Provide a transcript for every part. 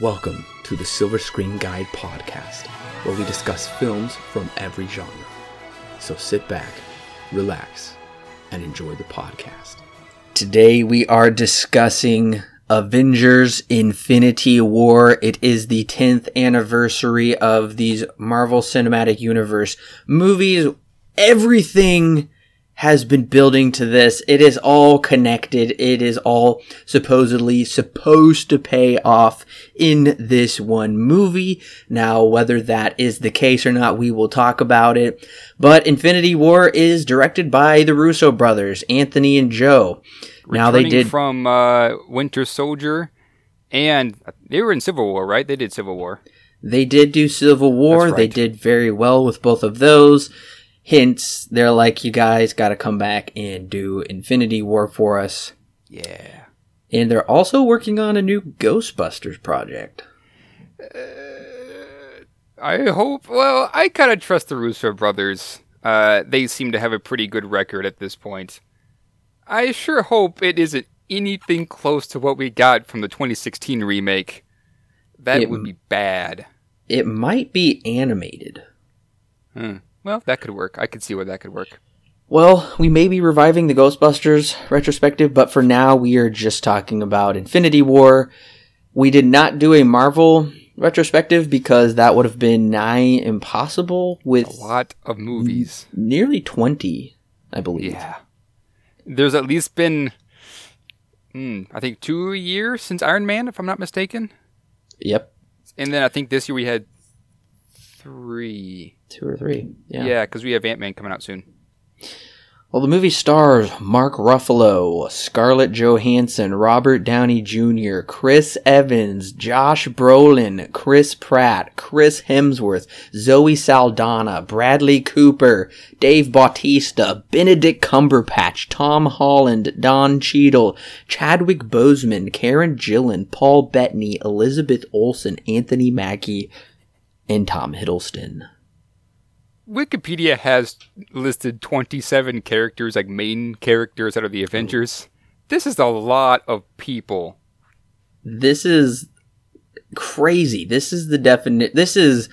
Welcome to the Silver Screen Guide podcast, where we discuss films from every genre. So sit back, relax, and enjoy the podcast. Today we are discussing Avengers Infinity War. It is the 10th anniversary of these Marvel Cinematic Universe movies. Everything has been building to this. It is all connected. It is all supposedly supposed to pay off in this one movie. Now, whether that is the case or not, we will talk about it. But Infinity War is directed by the Russo brothers, Anthony and Joe. now they did from uh, Winter Soldier, and they were in Civil War, right? They did Civil War. They did do Civil War. That's They did very well with both of those. Hence, they're like, you guys gotta come back and do Infinity War for us. Yeah. And they're also working on a new Ghostbusters project. I hope. Well, I kind of trust the Russo brothers. Uh, they seem to have a pretty good record at this point. I sure hope it isn't anything close to what we got from the 2016 remake. That It- would be bad. It might be animated. Hmm. Well, that could work. I could see where that could work. Well, we may be reviving the Ghostbusters retrospective, but for now we are just talking about Infinity War. We did not do a Marvel retrospective because that would have been nigh impossible with A lot of movies. nearly 20, I believe. Yeah. There's at least been, hmm, I think, two years since Iron Man, if I'm not mistaken. Yep, And then I think this year we had three. Two or three. Yeah. Yeah, because we have Ant Man coming out soon. Well, the movie stars Mark Ruffalo, Scarlett Johansson, Robert Downey Jr., Chris Evans, Josh Brolin, Chris Pratt, Chris Hemsworth, Zoe Saldana, Bradley Cooper, Dave Bautista, Benedict Cumberbatch, Tom Holland, Don Cheadle, Chadwick Boseman, Karen Gillan, Paul Bettany, Elizabeth Olsen, Anthony Mackie, and Tom Hiddleston. Wikipedia has listed 27 characters, like main characters out of the Avengers. This is a lot of people. this is crazy. This is the definite. This is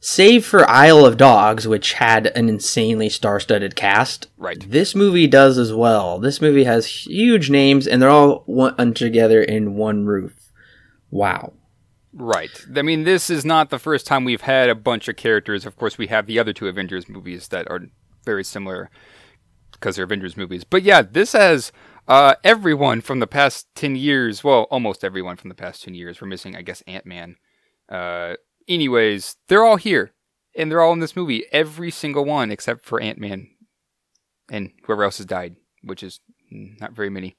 save for Isle of Dogs, which had an insanely star-studded cast. Right. This movie does as well. This movie has huge names, and they're all one together in one roof. Wow. Right. I mean, this is not the first time we've had a bunch of characters. Of course, we have the other two Avengers movies that are very similar because they're Avengers movies. But yeah, this has uh, everyone from the past 10 years. Well, almost everyone from the past 10 years. We're missing, I guess, Ant Man. Uh, anyways, they're all here. And they're all in this movie. Every single one except for Ant Man and whoever else has died, which is not very many.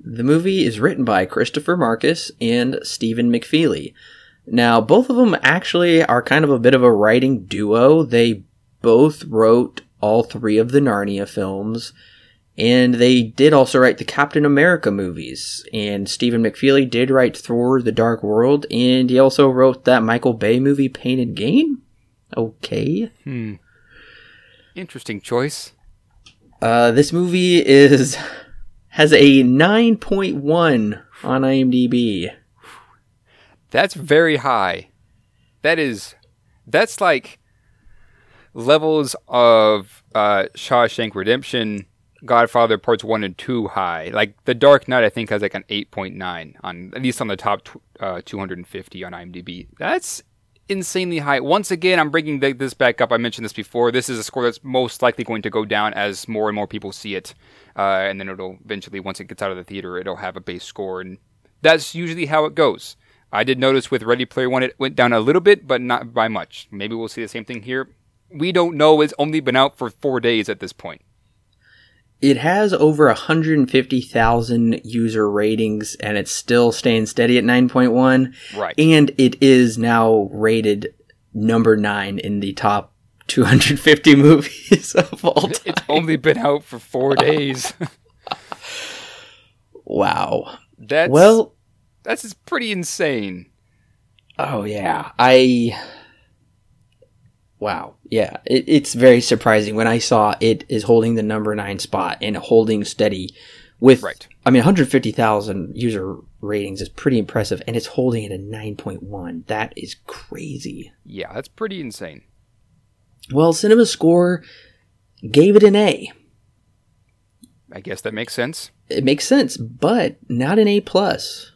The movie is written by Christopher Markus and Stephen McFeely. Now, both of them actually are kind of a bit of a writing duo. They both wrote all three of the Narnia films, and they did also write the Captain America movies. And Stephen McFeely did write Thor: The Dark World, and he also wrote that Michael Bay movie, Pain and Gain. Okay. Hmm. Interesting choice. Uh, this movie is has a 9.1 on IMDb. That's very high. That is, that's like levels of uh, Shawshank Redemption, Godfather Parts One and Two high. Like The Dark Knight, I think has like an eight point nine on at least on the top tw- uh, two hundred and fifty on IMDb. That's insanely high. Once again, I'm bringing th- this back up. I mentioned this before. This is a score that's most likely going to go down as more and more people see it, uh, and then it'll eventually, once it gets out of the theater, it'll have a base score, and that's usually how it goes. I did notice with Ready Player One, it went down a little bit, but not by much. Maybe we'll see the same thing here. We don't know. It's only been out for four days at this point. It has over 150,000 user ratings and it's still staying steady at 9.1. Right. And it is now rated number 9 in the top 250 movies of all time. It's only been out for four days. wow. That's Well, that's pretty insane. oh yeah. I Wow. Yeah. It, it's very surprising when I saw it is holding the number 9 spot and holding steady with Right. I mean 150,000 user ratings is pretty impressive, and it's holding at a 9.1. That is crazy. Yeah, that's pretty insane. Well, Cinema Score gave it an A. I guess that makes sense. It makes sense, but not an A plus.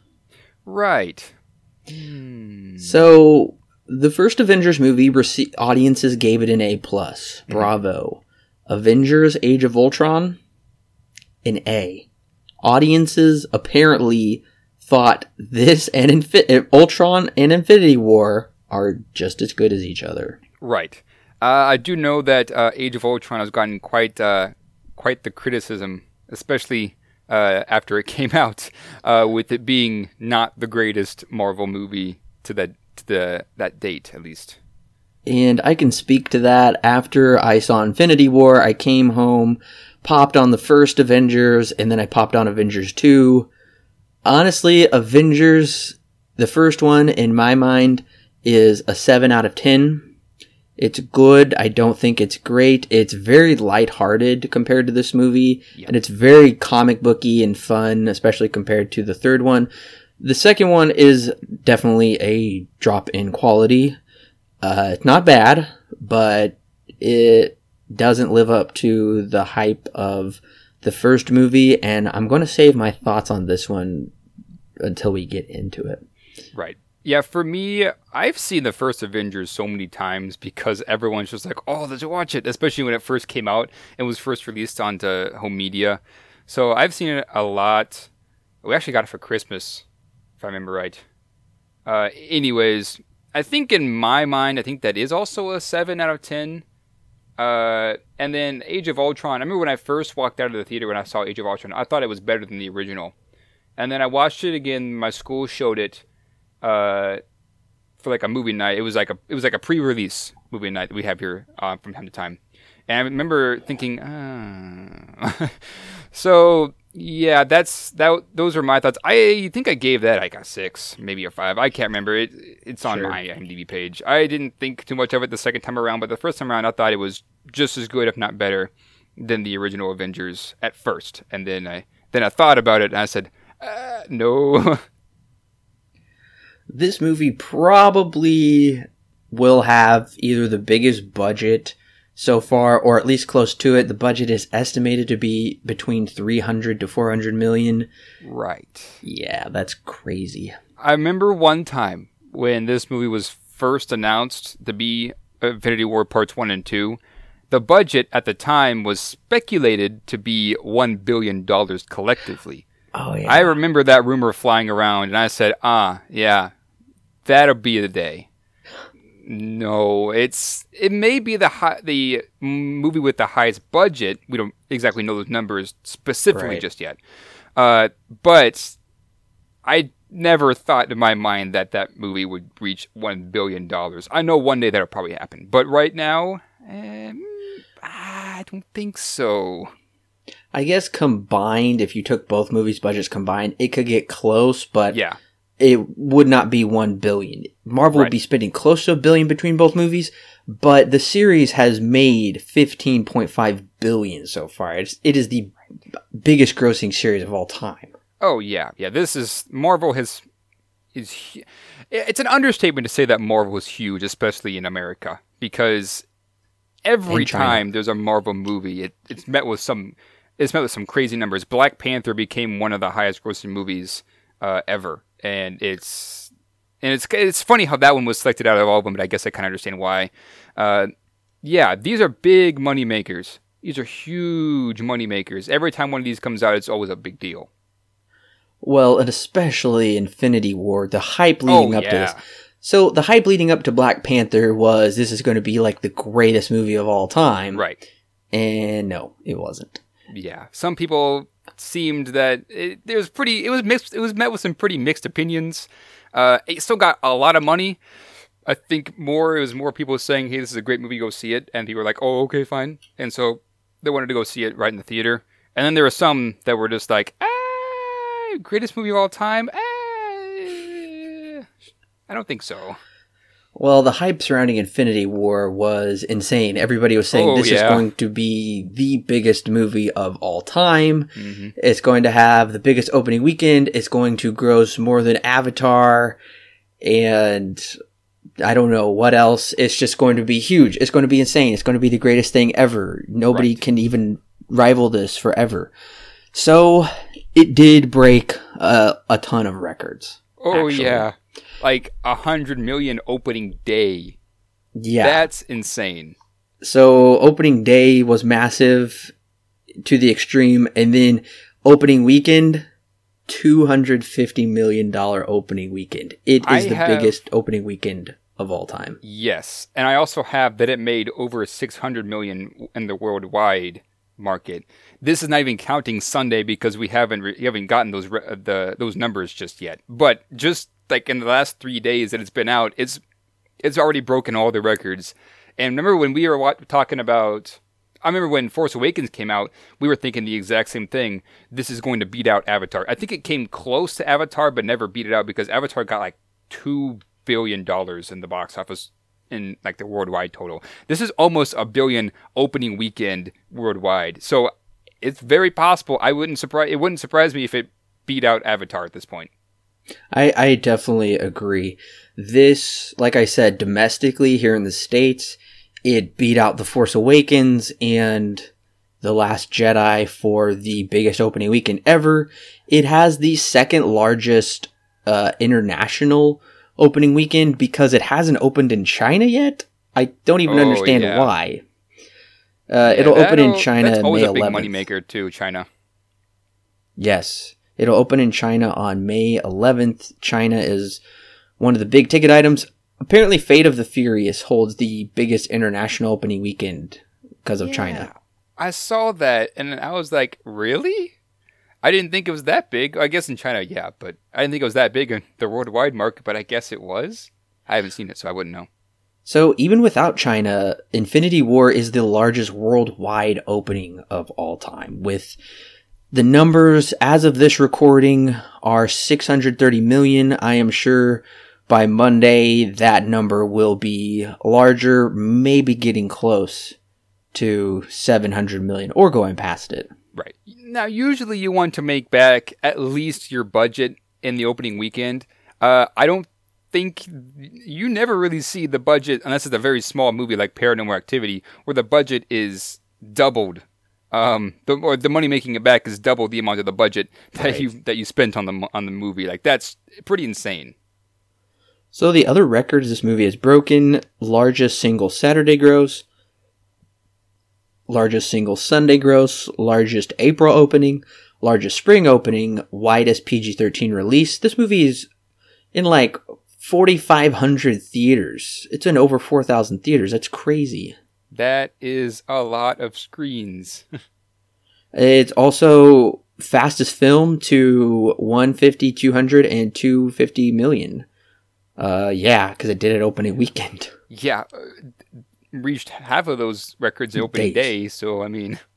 Right. Hmm. So the first Avengers movie, rece- audiences gave it an A plus. Bravo. Avengers: Age of Ultron, an A. Audiences apparently thought this and Infi- Ultron and Infinity War are just as good as each other. Right. Uh, I do know that uh, Age of Ultron has gotten quite uh, quite the criticism, especially uh, after it came out, uh, with it being not the greatest Marvel movie to that the that date at least. And I can speak to that after I saw Infinity War. I came home, popped on the first Avengers, and then I popped on Avengers 2. Honestly, Avengers, the first one, in my mind, is a 7 out of 10. It's good. I don't think it's great. It's very lighthearted compared to this movie, and it's very comic booky and fun, especially compared to the third one. The second one is definitely a drop in quality. Uh, not bad, but it doesn't live up to the hype of the first movie, and I'm going to save my thoughts on this one until we get into it. Right. Yeah, for me, I've seen the first Avengers so many times because everyone's just like, "Oh, let's watch it," especially when it first came out and was first released onto home media. So I've seen it a lot. We actually got it for Christmas, if I remember right. Uh, anyways, I think in my mind, I think that is also a seven out of ten. Uh, and then Age of Ultron. I remember when I first walked out of the theater when I saw Age of Ultron, I thought it was better than the original. And then I watched it again. My school showed it uh, for like a movie night. It was like a it was like a pre-release movie night that we have here uh, from time to time. And I remember thinking, ah. so yeah, that's that. Those are my thoughts. I think I gave that like a six, maybe a five. I can't remember. It it's on Sure. my IMDb page. I didn't think too much of it the second time around, but the first time around, I thought it was just as good, if not better, than the original Avengers at first. And then I then I thought about it, and I said, uh, no. This movie probably will have either the biggest budget so far, or at least close to it. The budget is estimated to be between 300 to 400 million. right. Yeah, that's crazy. I remember one time when this movie was first announced to be Infinity War Parts 1 and 2. The budget at the time was speculated to be $1 billion collectively. Oh yeah. I remember that rumor flying around, and I said, ah, yeah, that'll be the day. No, it's it may be the high, the movie with the highest budget. We don't exactly know those numbers specifically Right. just yet, uh, but I never thought in my mind that that movie would reach one billion dollars. I know one day that'll probably happen, but right now, um, I don't think so. I guess combined, if you took both movies' budgets combined, it could get close, but Yeah, it would not be one billion. Marvel would be spending close to a billion between both movies, but the series has made fifteen point five billion so far. It's, it is the biggest grossing series of all time. Oh yeah, yeah. This is Marvel has is it's an understatement to say that Marvel is huge, especially in America, because every time there's a Marvel movie, it, it's met with some it's met with some crazy numbers. Black Panther became one of the highest grossing movies uh, ever, and it's and it's it's funny how that one was selected out of all of them, but I guess I kind of understand why. Uh, yeah, these are big money makers. These are huge money makers. Every time one of these comes out, it's always a big deal. Well, and especially Infinity War, the hype leading Oh, up to this. So the hype leading up to Black Panther was this is going to be like the greatest movie of all time, Right. And no, it wasn't. Yeah. Some people seemed that it, it was pretty. It was mixed. It was met with some pretty mixed opinions. Uh, it still got a lot of money. I think more it was more people saying, "Hey, this is a great movie. Go see it," and people were like, "Oh, okay, fine." And so they wanted to go see it right in the theater. And then there were some that were just like, "Ah, greatest movie of all time." Ah, I don't think so. Well, the hype surrounding Infinity War was insane. Everybody was saying Oh, this is going to be the biggest movie of all time. hmm It's going to have the biggest opening weekend. It's going to gross more than Avatar. And I don't know what else. It's just going to be huge. It's going to be insane. It's going to be the greatest thing ever. Nobody Right. can even rival this forever. So it did break uh, a ton of records. Oh Actually. yeah, like a hundred million opening day. Yeah. That's insane. So opening day was massive to the extreme, and then opening weekend, two hundred fifty million dollar opening weekend. It is I the have- biggest opening weekend of all time. Yes, and I also have that it made over 600 million in the worldwide market. This is not even counting Sunday because we haven't re- we haven't gotten those re- uh, the those numbers just yet. But just like in the last three days that it's been out, it's it's already broken all the records. And remember when we were wa- talking about. I remember when Force Awakens came out, we were thinking the exact same thing. This is going to beat out Avatar. I think it came close to Avatar, but never beat it out because Avatar got like two billion dollars in the box office in like the worldwide total. This is almost a billion opening weekend worldwide. So it's very possible. I wouldn't surprise. It wouldn't surprise me if it beat out Avatar at this point. I, I definitely agree. This, like I said, domestically here in the States, it beat out The Force Awakens and The Last Jedi for the biggest opening weekend ever. It has the second largest uh, international opening weekend because it hasn't opened in China yet. I don't even Oh, understand yeah. why. Uh, Yeah, it'll open in China That's always May a big 11th. moneymaker too. China. Yes. It'll open in China on May 11th. China is one of the big ticket items. Apparently, Fate of the Furious holds the biggest international opening weekend because of China. I saw that and I was like, really? I didn't think it was that big. I guess in China, yeah, but I didn't think it was that big in the worldwide market. But I guess it was. I haven't seen it, so I wouldn't know. So, even without China, Infinity War is the largest worldwide opening of all time, with the numbers as of this recording are 630 million. I am sure by Monday that number will be larger, maybe getting close to 700 million or going past it. Right. Now, usually you want to make back at least your budget in the opening weekend. Uh, I don't think you never really see the budget, unless it's a very small movie like Paranormal Activity, where the budget is doubled. Um, the, or the money making it back is double the amount of the budget that Right. you that you spent on the on the movie. Like that's pretty insane. So the other records this movie has broken largest single Saturday gross, largest single Sunday gross, largest April opening, largest spring opening, widest PG 13 release. This movie is in like 4,500 theaters. It's in over 4,000 theaters. That's crazy. That is a lot of screens. It's also fastest film to 150, 200, and 250 million. Uh, yeah, because it did it opening weekend. yeah, uh, reached half of those records the opening Days. day. So I mean,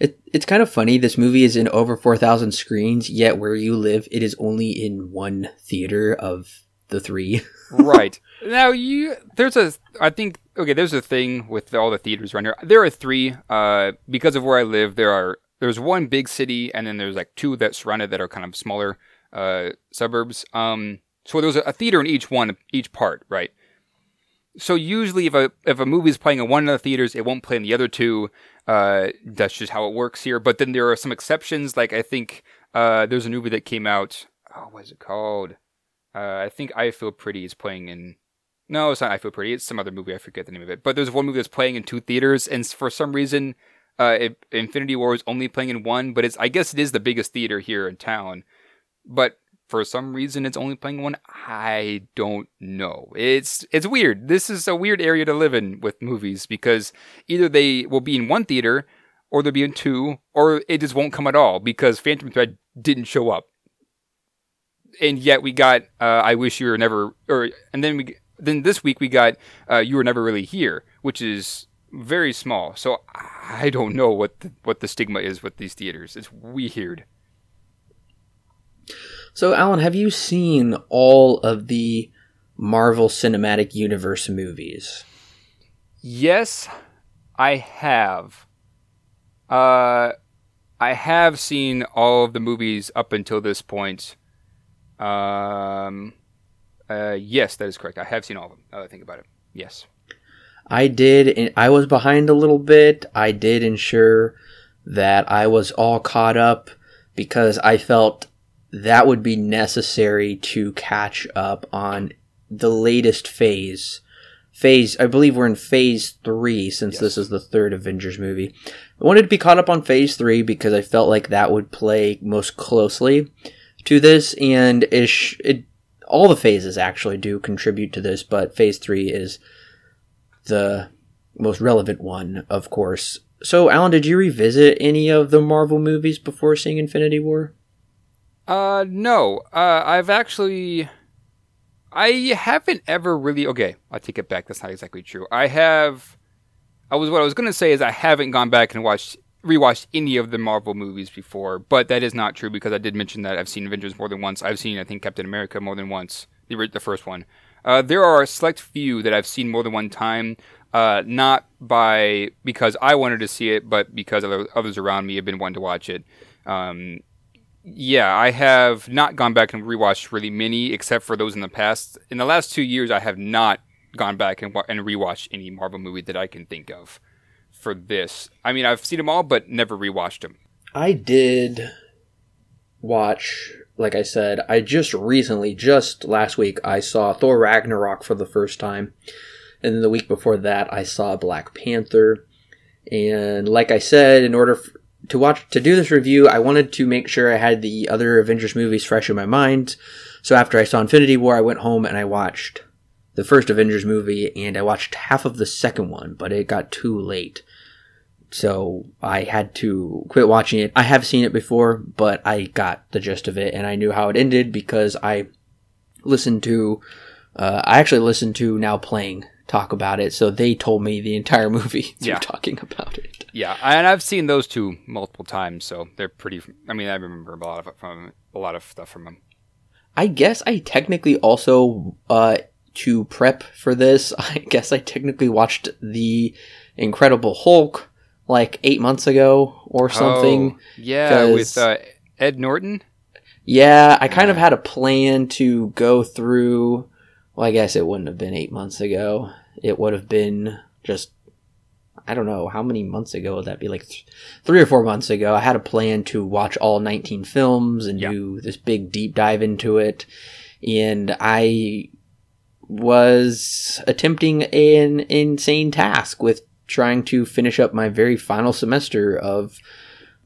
It, it's kind of funny. This movie is in over 4,000 screens, yet where you live, it is only in one theater of the three. right. Now you there's a i think okay there's a thing with all the theaters around here. There are three uh because of where i live there are there's one big city and then there's like two that surround it that are kind of smaller uh suburbs. Um so there's a, a theater in each one each part right? So usually if a if a movie is playing in one of the theaters it won't play in the other two. Uh that's just how it works here. But then there are some exceptions like i think uh there's a movie that came out oh what is it called uh, I think I Feel Pretty is playing in. No, it's not I Feel Pretty. It's some other movie. I forget the name of it. But there's one movie that's playing in two theaters, and for some reason, uh, it, Infinity War is only playing in one. But it's I guess it is the biggest theater here in town. But for some reason, it's only playing one. I don't know. It's it's weird. This is a weird area to live in with movies because either they will be in one theater, or they'll be in two, or it just won't come at all because Phantom Thread didn't show up and yet we got uh, I wish you were never or and then we then this week we got uh, you were never really here, which is very small. So I don't know what the, what the stigma is with these theaters. It's weird. So, Alan, have you seen all of the Marvel Cinematic Universe movies? Yes, I have. Uh, I have seen all of the movies up until this point. Um, uh, yes, that is correct. I have seen all of them. Now that I think about it. Yes. I did, I was behind a little bit. I did ensure that I was all caught up because I felt that would be necessary to catch up on the latest phase. Phase, I believe we're in phase three since Yes. this is the third Avengers movie. I wanted to be caught up on phase three because I felt like that would play most closely to this, and ish, it, all the phases actually do contribute to this, but phase three is the most relevant one, of course. So, Alan, did you revisit any of the Marvel movies before seeing Infinity War? Uh, no. Uh, I've actually. I haven't ever really. Okay, I take it back. That's not exactly true. I have. I was what I was gonna say is I haven't gone back and watched rewatched any of the Marvel movies before, but that is not true because I did mention that I've seen Avengers more than once. I've seen I think Captain America more than once. The the first one. Uh, there are a select few that I've seen more than one time. Uh, not by because I wanted to see it, but because other, others around me have been wanting to watch it. Um, yeah, I have not gone back and rewatched really many, except for those in the past. In the last two years, I have not gone back and, and rewatched any Marvel movie that I can think of for this. I mean, I've seen them all, but never rewatched them. I did watch, like I said, I just recently, just last week, I saw Thor Ragnarok for the first time. And then the week before that, I saw Black Panther. And like I said, in order to watch, to do this review, I wanted to make sure I had the other Avengers movies fresh in my mind. So after I saw Infinity War, I went home and I watched the first Avengers movie and I watched half of the second one, but it got too late so I had to quit watching it. I have seen it before, but I got the gist of it and I knew how it ended because I listened to, uh, I actually listened to Now Playing talk about it, so they told me the entire movie through Yeah. talking about it. Yeah, and I've seen those two multiple times, so they're pretty. I mean, I remember a lot of it from a lot of stuff from them. I guess I technically also, uh, to prep for this, I guess I technically watched the Incredible Hulk like eight months ago or something. Oh, yeah, with uh, Ed Norton. Yeah, I kind of had a plan to go through. Well, I guess it wouldn't have been eight months ago. It would have been just, I don't know, how many months ago would that be? Like th- three or four months ago. I had a plan to watch all 19 films and Yeah. do this big deep dive into it. And I was attempting an insane task with trying to finish up my very final semester of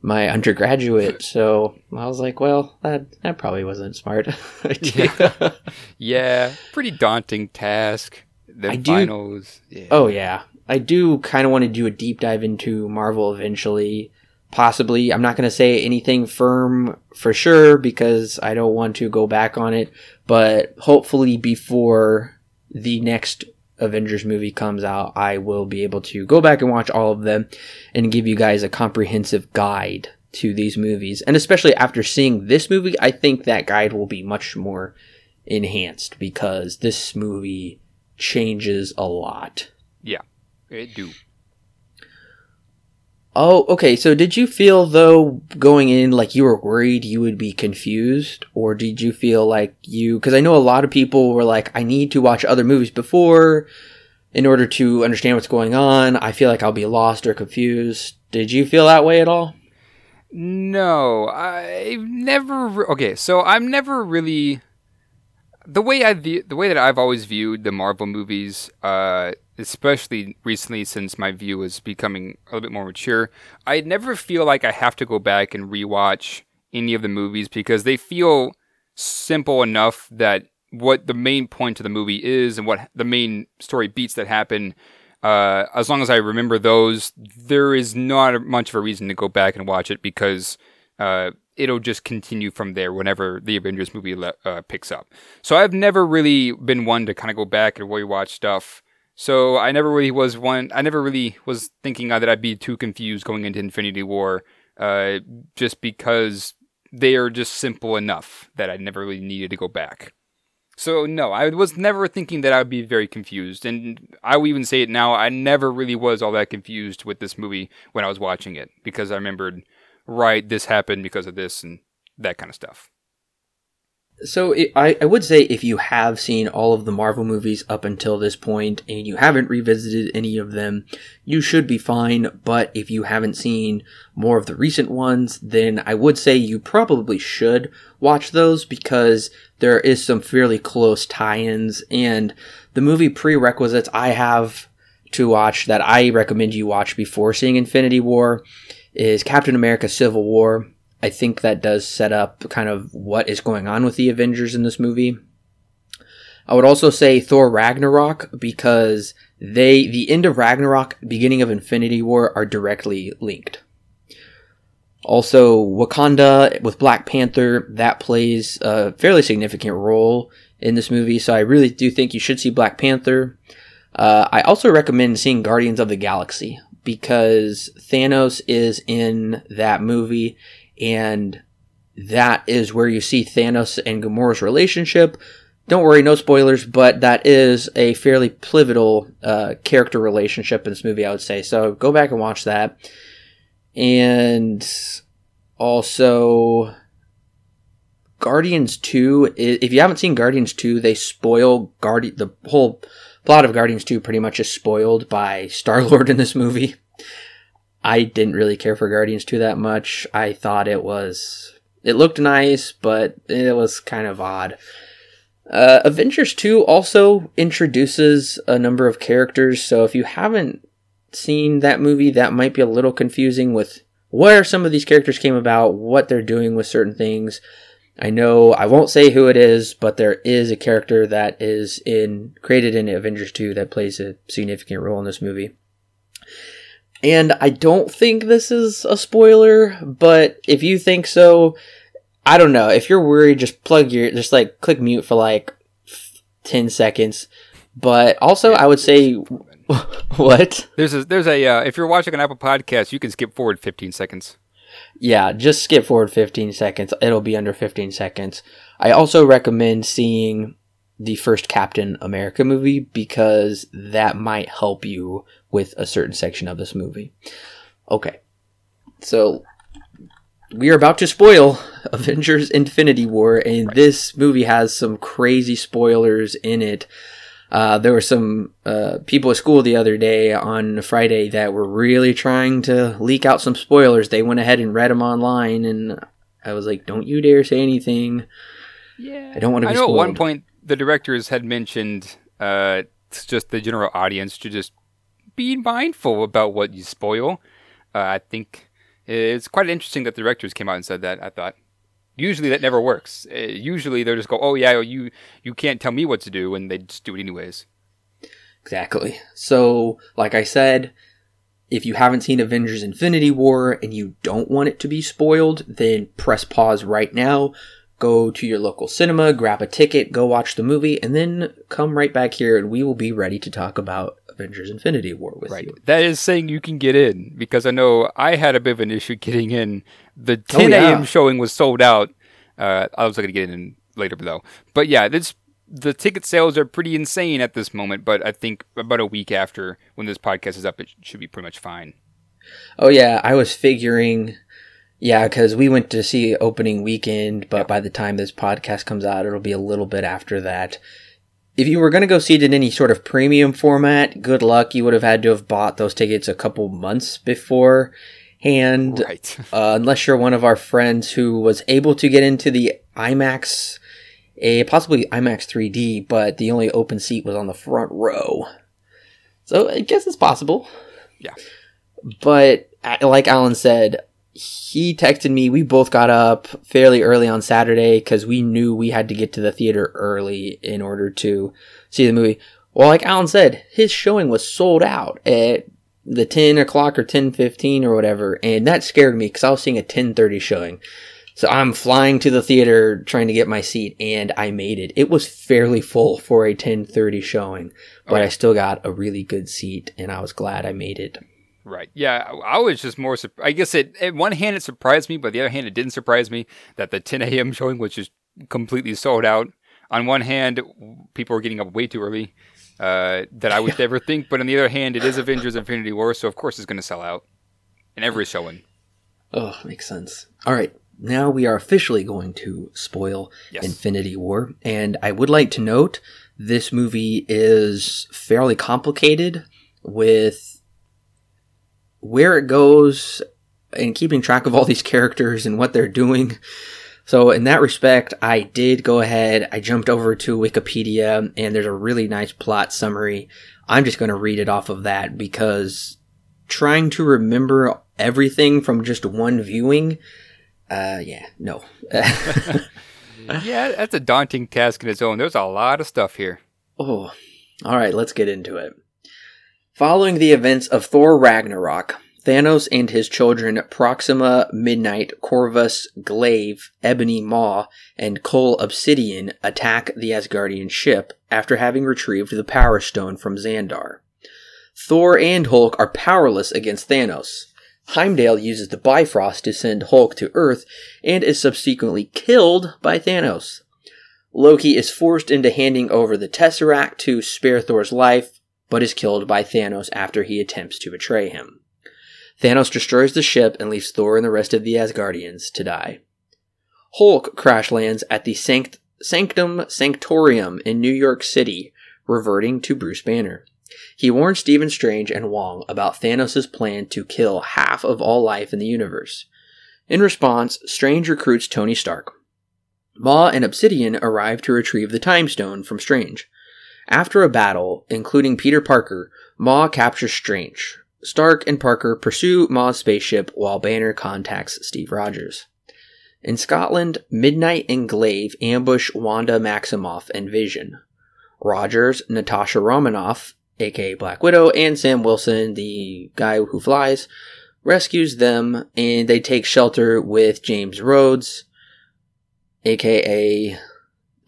my undergraduate. So I was like, well, that that probably wasn't smart. idea. Yeah, pretty daunting task. The finals. Yeah. oh yeah, I do kind of want to do a deep dive into Marvel eventually. Possibly, I'm not going to say anything firm for sure because I don't want to go back on it. But hopefully, before the next Avengers movie comes out, I will be able to go back and watch all of them and give you guys a comprehensive guide to these movies. And especially after seeing this movie, I think that guide will be much more enhanced because this movie changes a lot. Yeah, it do. Oh, okay. So did you feel though going in like you were worried you would be confused or did you feel like you cuz I know a lot of people were like I need to watch other movies before in order to understand what's going on. I feel like I'll be lost or confused. Did you feel that way at all? No, I've never. re- Okay, so I'm never really the way I view the way that I've always viewed the Marvel movies, uh, especially recently since my view is becoming a little bit more mature. I never feel like I have to go back and rewatch any of the movies because they feel simple enough that what the main point of the movie is and what the main story beats that happen. Uh, as long as I remember those, there is not much of a reason to go back and watch it because uh, it'll just continue from there whenever the Avengers movie uh, picks up. So I've never really been one to kind of go back and rewatch stuff. So I never really was one. I never really was thinking that I'd be too confused going into Infinity War, uh, just because they are just simple enough that I never really needed to go back. So no, I was never thinking that I would be very confused, and I will even say it now. I never really was all that confused with this movie when I was watching it because I remembered, right, this happened because of this and that kind of stuff. So I, I would say if you have seen all of the Marvel movies up until this point and you haven't revisited any of them, you should be fine. But if you haven't seen more of the recent ones, then I would say you probably should watch those because there is some fairly close tie-ins and the movie prerequisites I have to watch that I recommend you watch before seeing Infinity War is Captain America Civil War. I think that does set up kind of what is going on with the Avengers in this movie. I would also say Thor Ragnarok because they the end of Ragnarok, beginning of Infinity War are directly linked. Also, Wakanda with Black Panther that plays a fairly significant role in this movie, so I really do think you should see Black Panther. Uh, I also recommend seeing Guardians of the Galaxy because Thanos is in that movie and that is where you see Thanos and Gamora's relationship. Don't worry, no spoilers, but that is a fairly pivotal uh, character relationship in this movie, I would say. So go back and watch that. And also, Guardians 2, if you haven't seen Guardians 2, they spoil Guardi- the whole plot of Guardians 2 pretty much is spoiled by Star Lord in this movie. I didn't really care for Guardians 2 that much. I thought it was. It looked nice, but it was kind of odd. Uh, Avengers 2 also introduces a number of characters, so if you haven't seen that movie, that might be a little confusing with where some of these characters came about, what they're doing with certain things. I know I won't say who it is, but there is a character that is in created in Avengers 2 that plays a significant role in this movie. And I don't think this is a spoiler, but if you think so, I don't know. If you're worried, just plug your, just like click mute for like 10 seconds. But also, I would say, what? There's a, there's a, uh, if you're watching an Apple podcast, you can skip forward 15 seconds. Yeah, just skip forward 15 seconds. It'll be under 15 seconds. I also recommend seeing the first Captain America movie because that might help you with a certain section of this movie. Okay. So we are about to spoil Avengers Infinity War and this movie has some crazy spoilers in it. Uh, there were some uh, people at school the other day on Friday that were really trying to leak out some spoilers. They went ahead and read them online, and I was like, "Don't you dare say anything." Yeah, I don't want to. I know spoiled. at one point the directors had mentioned uh, just the general audience to just be mindful about what you spoil. Uh, I think it's quite interesting that the directors came out and said that. I thought usually that never works. Uh, usually they just go, "Oh yeah, you you can't tell me what to do," and they just do it anyways. Exactly. So, like I said, if you haven't seen Avengers Infinity War and you don't want it to be spoiled, then press pause right now go to your local cinema, grab a ticket, go watch the movie, and then come right back here and we will be ready to talk about Avengers Infinity War with right. you. That is saying you can get in because I know I had a bit of an issue getting in. The 10 a.m. yeah. showing was sold out. Uh, I was looking to get in later though. But yeah, this the ticket sales are pretty insane at this moment, but I think about a week after when this podcast is up, it should be pretty much fine. Oh yeah, I was figuring yeah, because we went to see opening weekend, but by the time this podcast comes out, it'll be a little bit after that. If you were going to go see it in any sort of premium format, good luck. You would have had to have bought those tickets a couple months beforehand. Right. uh, unless you're one of our friends who was able to get into the IMAX, a possibly IMAX 3D, but the only open seat was on the front row. So I guess it's possible. Yeah. But like Alan said, he texted me. We both got up fairly early on Saturday because we knew we had to get to the theater early in order to see the movie. Well, like Alan said, his showing was sold out at the 10 o'clock or 10.15 or whatever. And that scared me because I was seeing a 10.30 showing. So I'm flying to the theater trying to get my seat and I made it. It was fairly full for a 10:30 showing, but okay. I still got a really good seat and I was glad I made it. Right. Yeah. I was just more. I guess it. At one hand, it surprised me, but the other hand, it didn't surprise me that the 10 a.m. showing was just completely sold out. on one hand, people were getting up way too early uh, that I would never think, but on the other hand, it is Avengers Infinity War, so of course it's going to sell out in every showing. Oh, makes sense. All right. Now we are officially going to spoil Yes. Infinity War. And I would like to note this movie is fairly complicated with where it goes and keeping track of all these characters and what they're doing. So, in that respect, I did go ahead, I jumped over to Wikipedia, and there's a really nice plot summary. I'm just going to read it off of that because trying to remember everything from just one viewing, uh, yeah, no. Yeah, that's a daunting task in its own. There's a lot of stuff here. Oh, all right, let's get into it. Following the events of Thor Ragnarok, Thanos and his children Proxima, Midnight, Corvus, Glaive, Ebony Maw, and Cull Obsidian attack the Asgardian ship after having retrieved the Power Stone from Xandar. Thor and Hulk are powerless against Thanos. Heimdall uses the Bifrost to send Hulk to Earth and is subsequently killed by Thanos. Loki is forced into handing over the Tesseract to spare Thor's life, but is killed by Thanos after he attempts to betray him. Thanos destroys the ship and leaves Thor and the rest of the Asgardians to die. Hulk crash lands at the Sanct- Sanctum Sanctorium in New York City, reverting to Bruce Banner. He warns Stephen Strange and Wong about Thanos' plan to kill half of all life in the universe. In response, Strange recruits Tony Stark. Maw and Obsidian arrive to retrieve the Time Stone from Strange. After a battle, including Peter Parker, Maw captures Strange. Stark and Parker pursue Maw's spaceship while Banner contacts Steve Rogers. In Scotland, Midnight and Glaive ambush Wanda Maximoff and Vision. Rogers, Natasha Romanoff, aka Black Widow, and Sam Wilson, the guy who flies, rescues them and they take shelter with James Rhodes, aka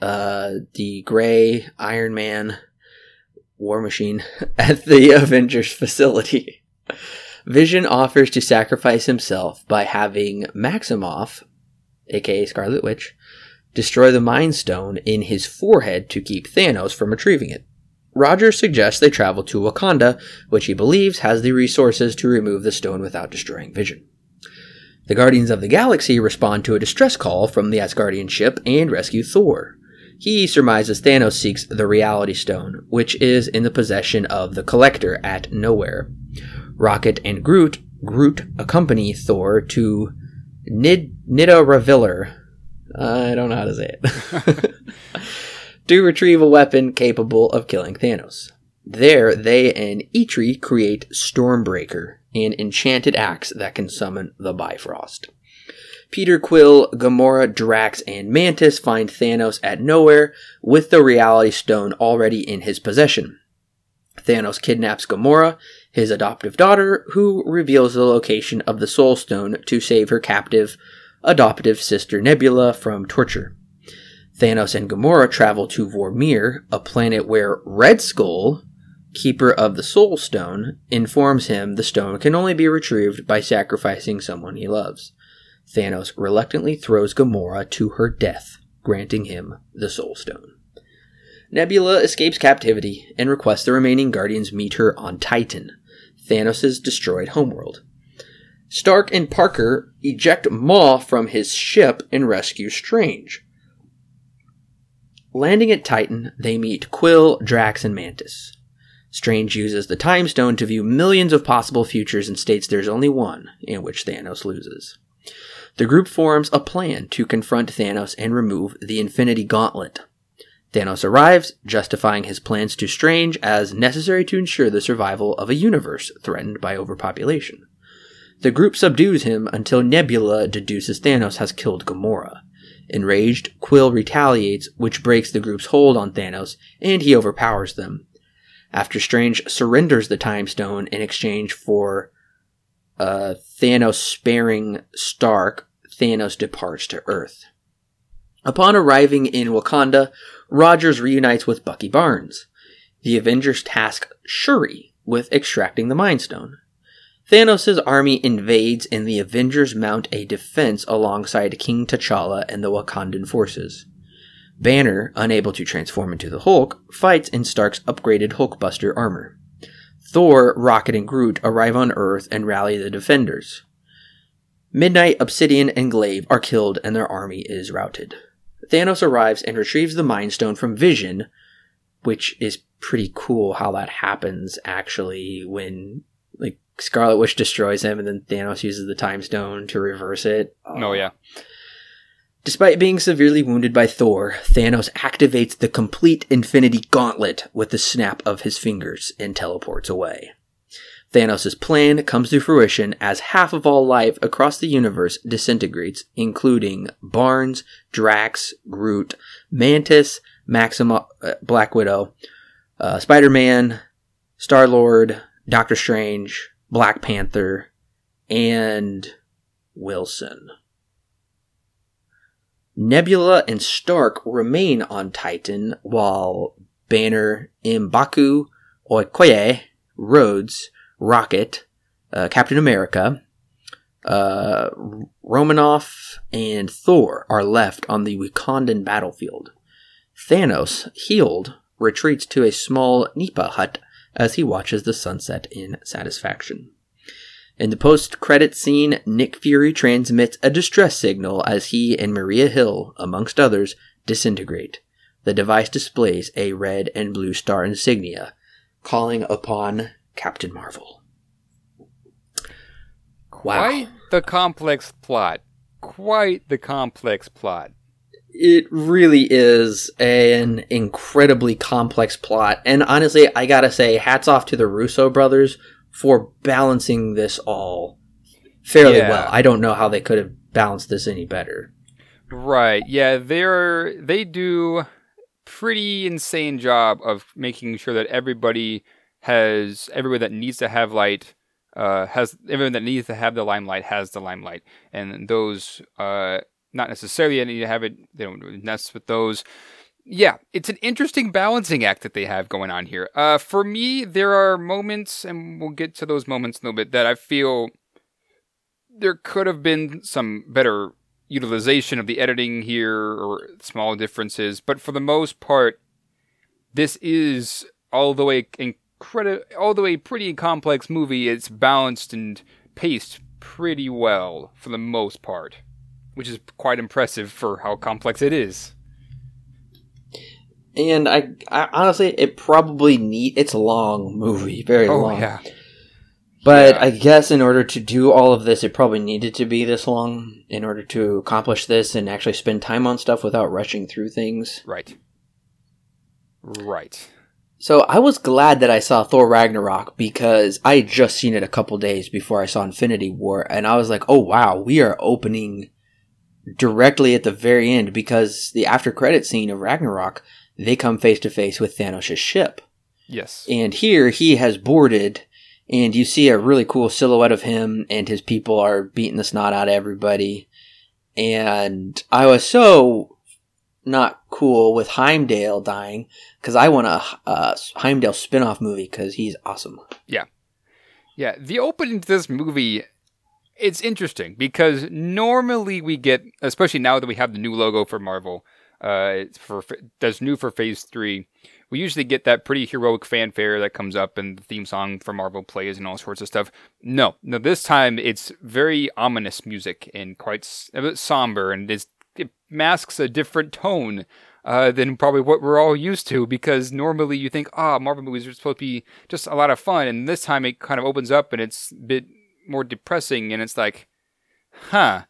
uh, the Gray Iron Man War Machine, at the Avengers facility. Vision offers to sacrifice himself by having Maximoff, aka Scarlet Witch, destroy the Mind Stone in his forehead to keep Thanos from retrieving it. Rogers suggests they travel to Wakanda, which he believes has the resources to remove the stone without destroying Vision. The Guardians of the Galaxy respond to a distress call from the Asgardian ship and rescue Thor. He surmises Thanos seeks the Reality Stone, which is in the possession of the Collector at Knowhere. Rocket and Groot Groot accompany Thor to Nid Nidaraviller. I don't know how to say it. to retrieve a weapon capable of killing Thanos. There, they and Eitri create Stormbreaker, an enchanted axe that can summon the Bifrost. Peter Quill, Gamora, Drax, and Mantis find Thanos at Knowhere with the Reality Stone already in his possession. Thanos kidnaps Gamora, his adoptive daughter, who reveals the location of the Soul Stone to save her captive adoptive sister Nebula from torture. Thanos and Gamora travel to Vormir, a planet where Red Skull, keeper of the Soul Stone, informs him the stone can only be retrieved by sacrificing someone he loves. Thanos reluctantly throws Gamora to her death, granting him the Soul Stone. Nebula escapes captivity and requests the remaining Guardians meet her on Titan, Thanos' destroyed homeworld. Stark and Parker eject Maw from his ship and rescue Strange. Landing at Titan, they meet Quill, Drax, and Mantis. Strange uses the Time Stone to view millions of possible futures and states there's only one in which Thanos loses. The group forms a plan to confront Thanos and remove the Infinity Gauntlet. Thanos arrives, justifying his plans to Strange as necessary to ensure the survival of a universe threatened by overpopulation. The group subdues him until Nebula deduces Thanos has killed Gamora. Enraged, Quill retaliates, which breaks the group's hold on Thanos, and he overpowers them. After Strange surrenders the Time Stone in exchange for uh, Thanos sparing Stark, Thanos departs to Earth. Upon arriving in Wakanda, Rogers reunites with Bucky Barnes. The Avengers task Shuri with extracting the Mind Stone. Thanos' army invades and the Avengers mount a defense alongside King T'Challa and the Wakandan forces. Banner, unable to transform into the Hulk, fights in Stark's upgraded Hulkbuster armor. Thor, Rocket, and Groot arrive on Earth and rally the defenders. Midnight, Obsidian, and Glaive are killed and their army is routed. Thanos arrives and retrieves the Mind Stone from Vision, which is pretty cool how that happens actually when like Scarlet Witch destroys him and then Thanos uses the Time Stone to reverse it. Oh yeah. Despite being severely wounded by Thor, Thanos activates the complete Infinity Gauntlet with the snap of his fingers and teleports away. Thanos' plan comes to fruition as half of all life across the universe disintegrates, including Barnes, Drax, Groot, Mantis, Maximoff, uh, Black Widow, uh, Spider Man, Star Lord, Doctor Strange, Black Panther, and Wilson. Nebula and Stark remain on Titan while Banner, M'Baku, Okoye, Rhodes, Rocket, uh, Captain America, uh, Romanoff, and Thor are left on the Wakandan battlefield. Thanos, healed, retreats to a small Nipa hut as he watches the sunset in satisfaction. In the post credit scene, Nick Fury transmits a distress signal as he and Maria Hill, amongst others, disintegrate. The device displays a red and blue star insignia, calling upon Captain Marvel. Wow. Quite the complex plot. Quite the complex plot. It really is an incredibly complex plot. And honestly, I gotta say, hats off to the Russo brothers for balancing this all fairly yeah. well. I don't know how they could have balanced this any better. Right. Yeah, they're they do pretty insane job of making sure that everybody has everybody that needs to have light uh, has everyone that needs to have the limelight has the limelight, and those uh, not necessarily need to have it. They don't mess with those yeah, it's an interesting balancing act that they have going on here. Uh, for me, there are moments, and we'll get to those moments in a little bit, that I feel there could have been some better utilization of the editing here or small differences. But for the most part, this is all the way incredible, all the way pretty complex movie. It's balanced and paced pretty well for the most part, which is quite impressive for how complex it is and I, I honestly, it probably need. It's a long movie, very oh, long. Yeah. But yeah. I guess in order to do all of this, it probably needed to be this long in order to accomplish this and actually spend time on stuff without rushing through things. Right. Right. So I was glad that I saw Thor Ragnarok because I had just seen it a couple days before I saw Infinity War, and I was like, "Oh wow, we are opening directly at the very end." Because the after credit scene of Ragnarok they come face to face with Thanos' ship. Yes. And here he has boarded, and you see a really cool silhouette of him, and his people are beating the snot out of everybody. And I was so not cool with Heimdall dying because I want a, a Heimdall spin off movie because he's awesome. Yeah. Yeah. The opening to this movie it's interesting because normally we get, especially now that we have the new logo for Marvel, uh, for that's new for Phase Three. We usually get that pretty heroic fanfare that comes up and the theme song for Marvel plays and all sorts of stuff. No, no, this time it's very ominous music and quite a bit somber, and it masks a different tone uh, than probably what we're all used to because normally you think, ah, oh, Marvel movies are supposed to be just a lot of fun, and this time it kind of opens up and it's a bit more depressing, and it's like, huh,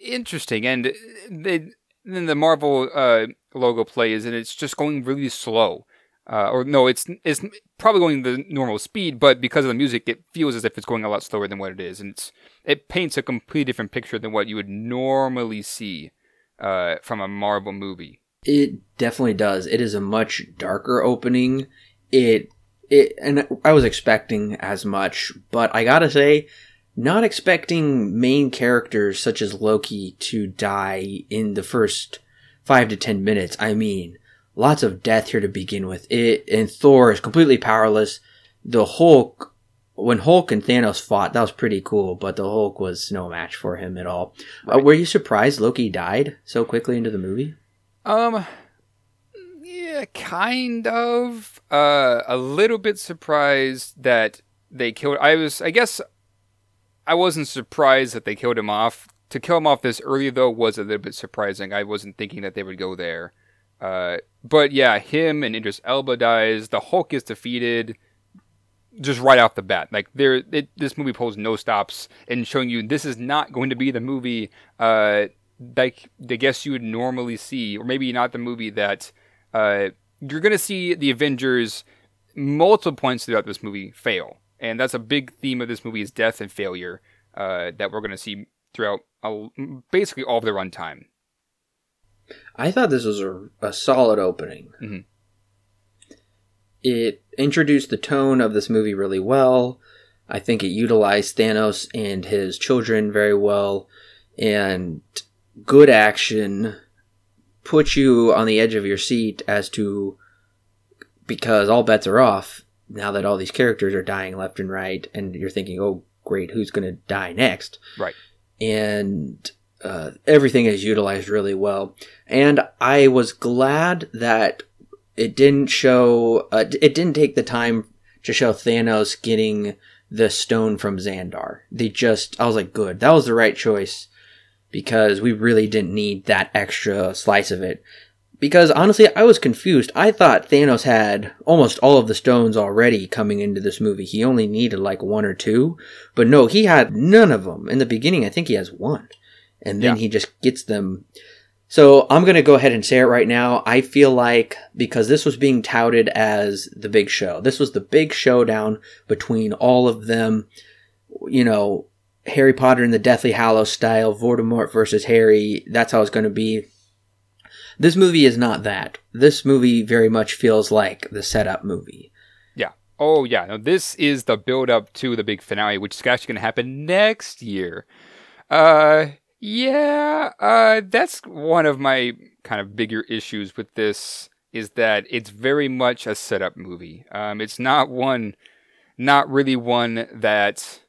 interesting, and they then the Marvel uh, logo plays, and it's just going really slow. Uh, or no, it's it's probably going the normal speed, but because of the music, it feels as if it's going a lot slower than what it is, and it's it paints a completely different picture than what you would normally see uh, from a Marvel movie. It definitely does. It is a much darker opening. It it and I was expecting as much, but I gotta say, not expecting main characters such as Loki to die in the first five to ten minutes. I mean, lots of death here to begin with. It and Thor is completely powerless. The Hulk, when Hulk and Thanos fought, that was pretty cool, but the Hulk was no match for him at all. Uh. Uh, were you surprised Loki died so quickly into the movie? Um, yeah, kind of. Uh, a little bit surprised that they killed. I was, I guess, I wasn't surprised that they killed him off. To kill him off this early though was a little bit surprising. I wasn't thinking that they would go there. Uh, but yeah, him and Idris Elba dies. The Hulk is defeated just right off the bat. Like there, this movie pulls no stops in showing you this is not going to be the movie uh, like I guess you would normally see, or maybe not the movie that uh, you're going to see the Avengers multiple points throughout this movie fail, and that's a big theme of this movie is death and failure uh, that we're going to see throughout a, basically all of the runtime. I thought this was a, a solid opening. Mm-hmm. It introduced the tone of this movie really well. I think it utilized Thanos and his children very well, and good action put you on the edge of your seat as to because all bets are off now that all these characters are dying left and right, and you're thinking, oh, great, who's going to die next? Right. And uh, everything is utilized really well. And I was glad that it didn't show, uh, it didn't take the time to show Thanos getting the stone from Xandar. They just, I was like, good. That was the right choice because we really didn't need that extra slice of it. Because honestly, I was confused. I thought Thanos had almost all of the stones already coming into this movie. He only needed like one or two. But no, he had none of them. In the beginning, I think he has one. And then yeah. he just gets them. So I'm going to go ahead and say it right now. I feel like because this was being touted as the big show, this was the big showdown between all of them. You know, Harry Potter in the Deathly Hallows style, Voldemort versus Harry. That's how it's going to be. This movie is not that. This movie very much feels like the setup movie. Yeah. Oh yeah. No, this is the build up to the big finale, which is actually going to happen next year. Uh, yeah. Uh, that's one of my kind of bigger issues with this is that it's very much a setup movie. Um, it's not one, not really one that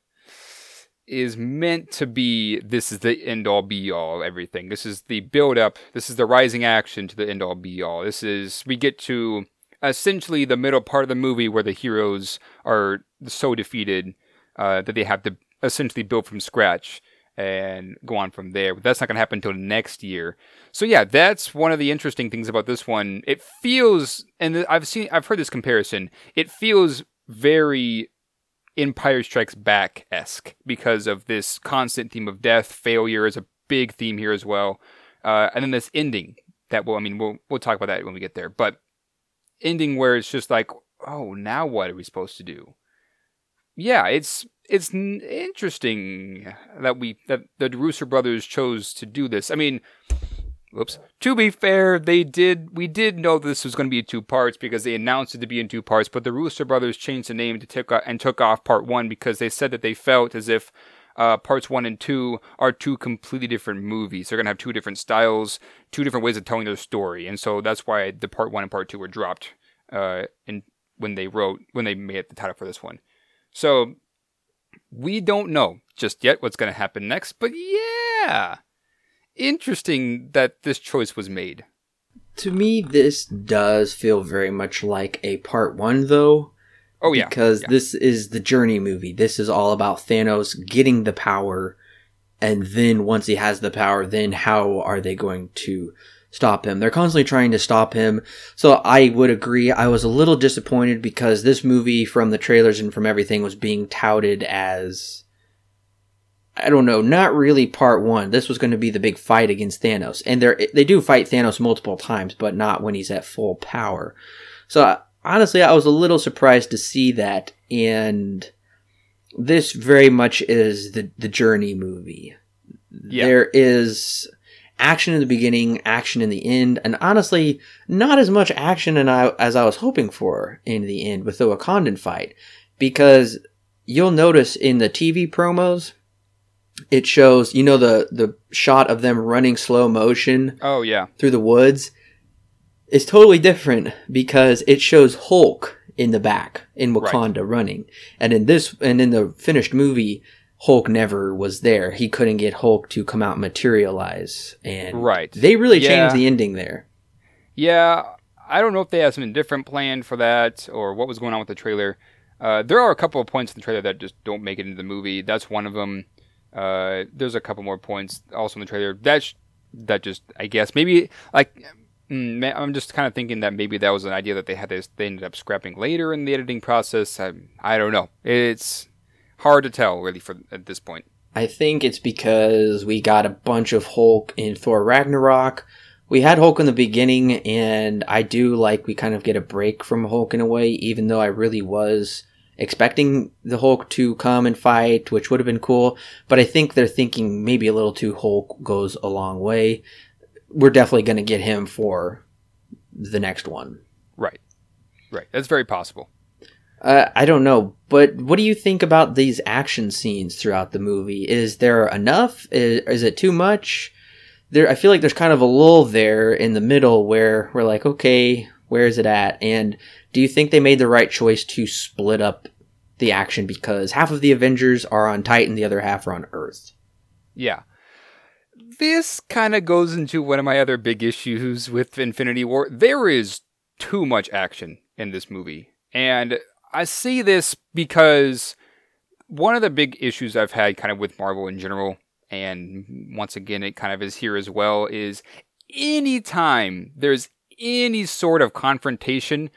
is meant to be this is the end all be all everything. This is the build up, this is the rising action to the end all be all. This is we get to essentially the middle part of the movie where the heroes are so defeated uh, that they have to essentially build from scratch and go on from there. But that's not going to happen until next year. So yeah, that's one of the interesting things about this one. It feels, and I've seen, I've heard this comparison. It feels very Empire Strikes Back esque because of this constant theme of death, failure is a big theme here as well, uh, and then this ending that will I mean we'll we'll talk about that when we get there, but ending where it's just like oh now what are we supposed to do? Yeah, it's it's interesting that we that the Russo brothers chose to do this. I mean, Whoops. To be fair, they did. We did know this was going to be two parts because they announced it to be in two parts. But the Russo brothers changed the name to take and took off part one because they said that they felt as if uh, parts one and two are two completely different movies. They're going to have two different styles, two different ways of telling their story, and so that's why the part one and part two were dropped. Uh, when they wrote when they made the title for this one. So we don't know just yet what's going to happen next, but yeah interesting that this choice was made. To me, this does feel very much like a part one, though. Oh, yeah. Because yeah. this is the journey movie. This is all about Thanos getting the power. And then once he has the power, then how are they going to stop him? They're constantly trying to stop him. So I would agree. I was a little disappointed because this movie, from the trailers and from everything, was being touted as I don't know, not really part one. This was going to be the big fight against Thanos, and they they do fight Thanos multiple times, but not when he's at full power. So honestly, I was a little surprised to see that, and this very much is the the journey movie. Yeah. There is action in the beginning, action in the end, and honestly, not as much action as I was hoping for in the end with the Wakandan fight, because you'll notice in the TV promos it shows you know the the shot of them running slow motion oh yeah through the woods it's totally different because it shows hulk in the back in wakanda right. running and in this and in the finished movie hulk never was there he couldn't get hulk to come out and materialize and right they really yeah. changed the ending there Yeah, I don't know if they had something different planned for that or what was going on with the trailer. Uh, there are a couple of points in the trailer that just don't make it into the movie. That's one of them. Uh, there's a couple more points also in the trailer that sh- that just I guess maybe like mm, I'm just kind of thinking that maybe that was an idea that they had this they ended up scrapping later in the editing process. I, I don't know. It's hard to tell really for at this point. I think it's because we got a bunch of Hulk in Thor Ragnarok. We had Hulk in the beginning, and I do like we kind of get a break from Hulk in a way, even though I really was expecting the Hulk to come and fight, which would have been cool. But I think they're thinking maybe a little too Hulk goes a long way. We're definitely going to get him for the next one. Right. Right. That's very possible. Uh, I don't know, but what do you think about these action scenes throughout the movie? Is there enough? Is, is it too much? There, I feel like there's kind of a lull there in the middle where we're like, okay, where is it at? And do you think they made the right choice to split up the action because half of the Avengers are on Titan, the other half are on Earth? Yeah. This kind of goes into one of my other big issues with Infinity War. There is too much action in this movie. And I see this because one of the big issues I've had kind of with Marvel in general, and once again, it kind of is here as well, is anytime there's any sort of confrontation,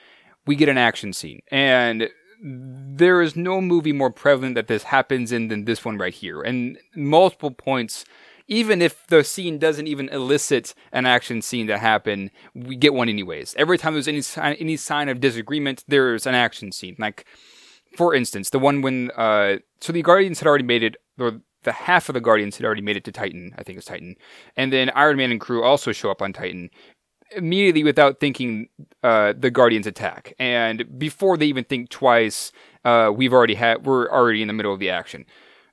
we get an action scene. And there is no movie more prevalent that this happens in than this one right here. And multiple points, even if the scene doesn't even elicit an action scene to happen, we get one anyways. Every time there's any sign, any sign of disagreement, there's an action scene. Like, for instance, the one when uh, so the Guardians had already made it, or the half of the Guardians had already made it to Titan. I think it's Titan, and then Iron Man and crew also show up on Titan immediately without thinking uh, the Guardians attack, and before they even think twice, uh, we've already had we're already in the middle of the action.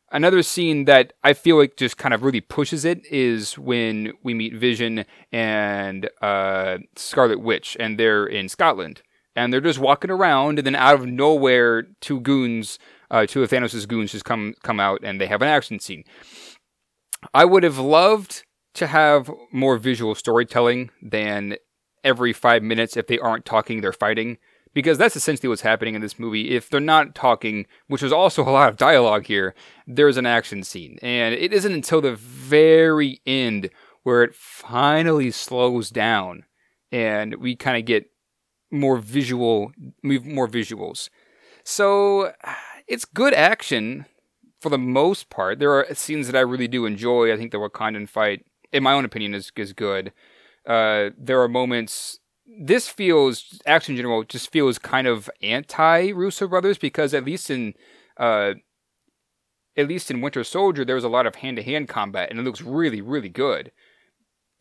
Another scene that I feel like just kind of really pushes it is when we meet Vision and uh, Scarlet Witch, and they're in Scotland, and they're just walking around, and then out of nowhere, two goons, uh, two of Thanos' goons, just come come out, and they have an action scene. I would have loved to have more visual storytelling than every five minutes. If they aren't talking, they're fighting. Because that's essentially what's happening in this movie. If they're not talking, which was also a lot of dialogue here, there's an action scene. And it isn't until the very end where it finally slows down and we kind of get more visual, more visuals. So it's good action for the most part. There are scenes that I really do enjoy. I think the Wakandan fight in my own opinion, is is good. Uh, there are moments. This feels action in general just feels kind of anti Russo brothers because at least in uh, at least in Winter Soldier there was a lot of hand to hand combat and it looks really really good.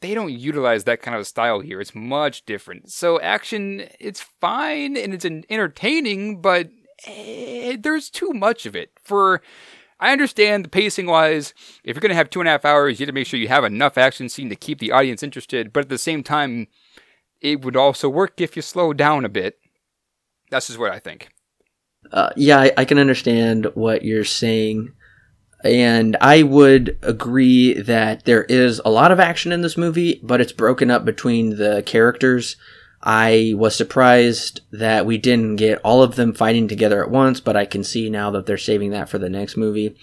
They don't utilize that kind of style here. It's much different. So action, it's fine and it's entertaining, but eh, there's too much of it for I understand the pacing wise, if you're going to have two and a half hours, you have to make sure you have enough action scene to keep the audience interested. But at the same time, it would also work if you slow down a bit. That's just what I think. Uh, yeah, I, I can understand what you're saying. And I would agree that there is a lot of action in this movie, but it's broken up between the characters. I was surprised that we didn't get all of them fighting together at once, but I can see now that they're saving that for the next movie.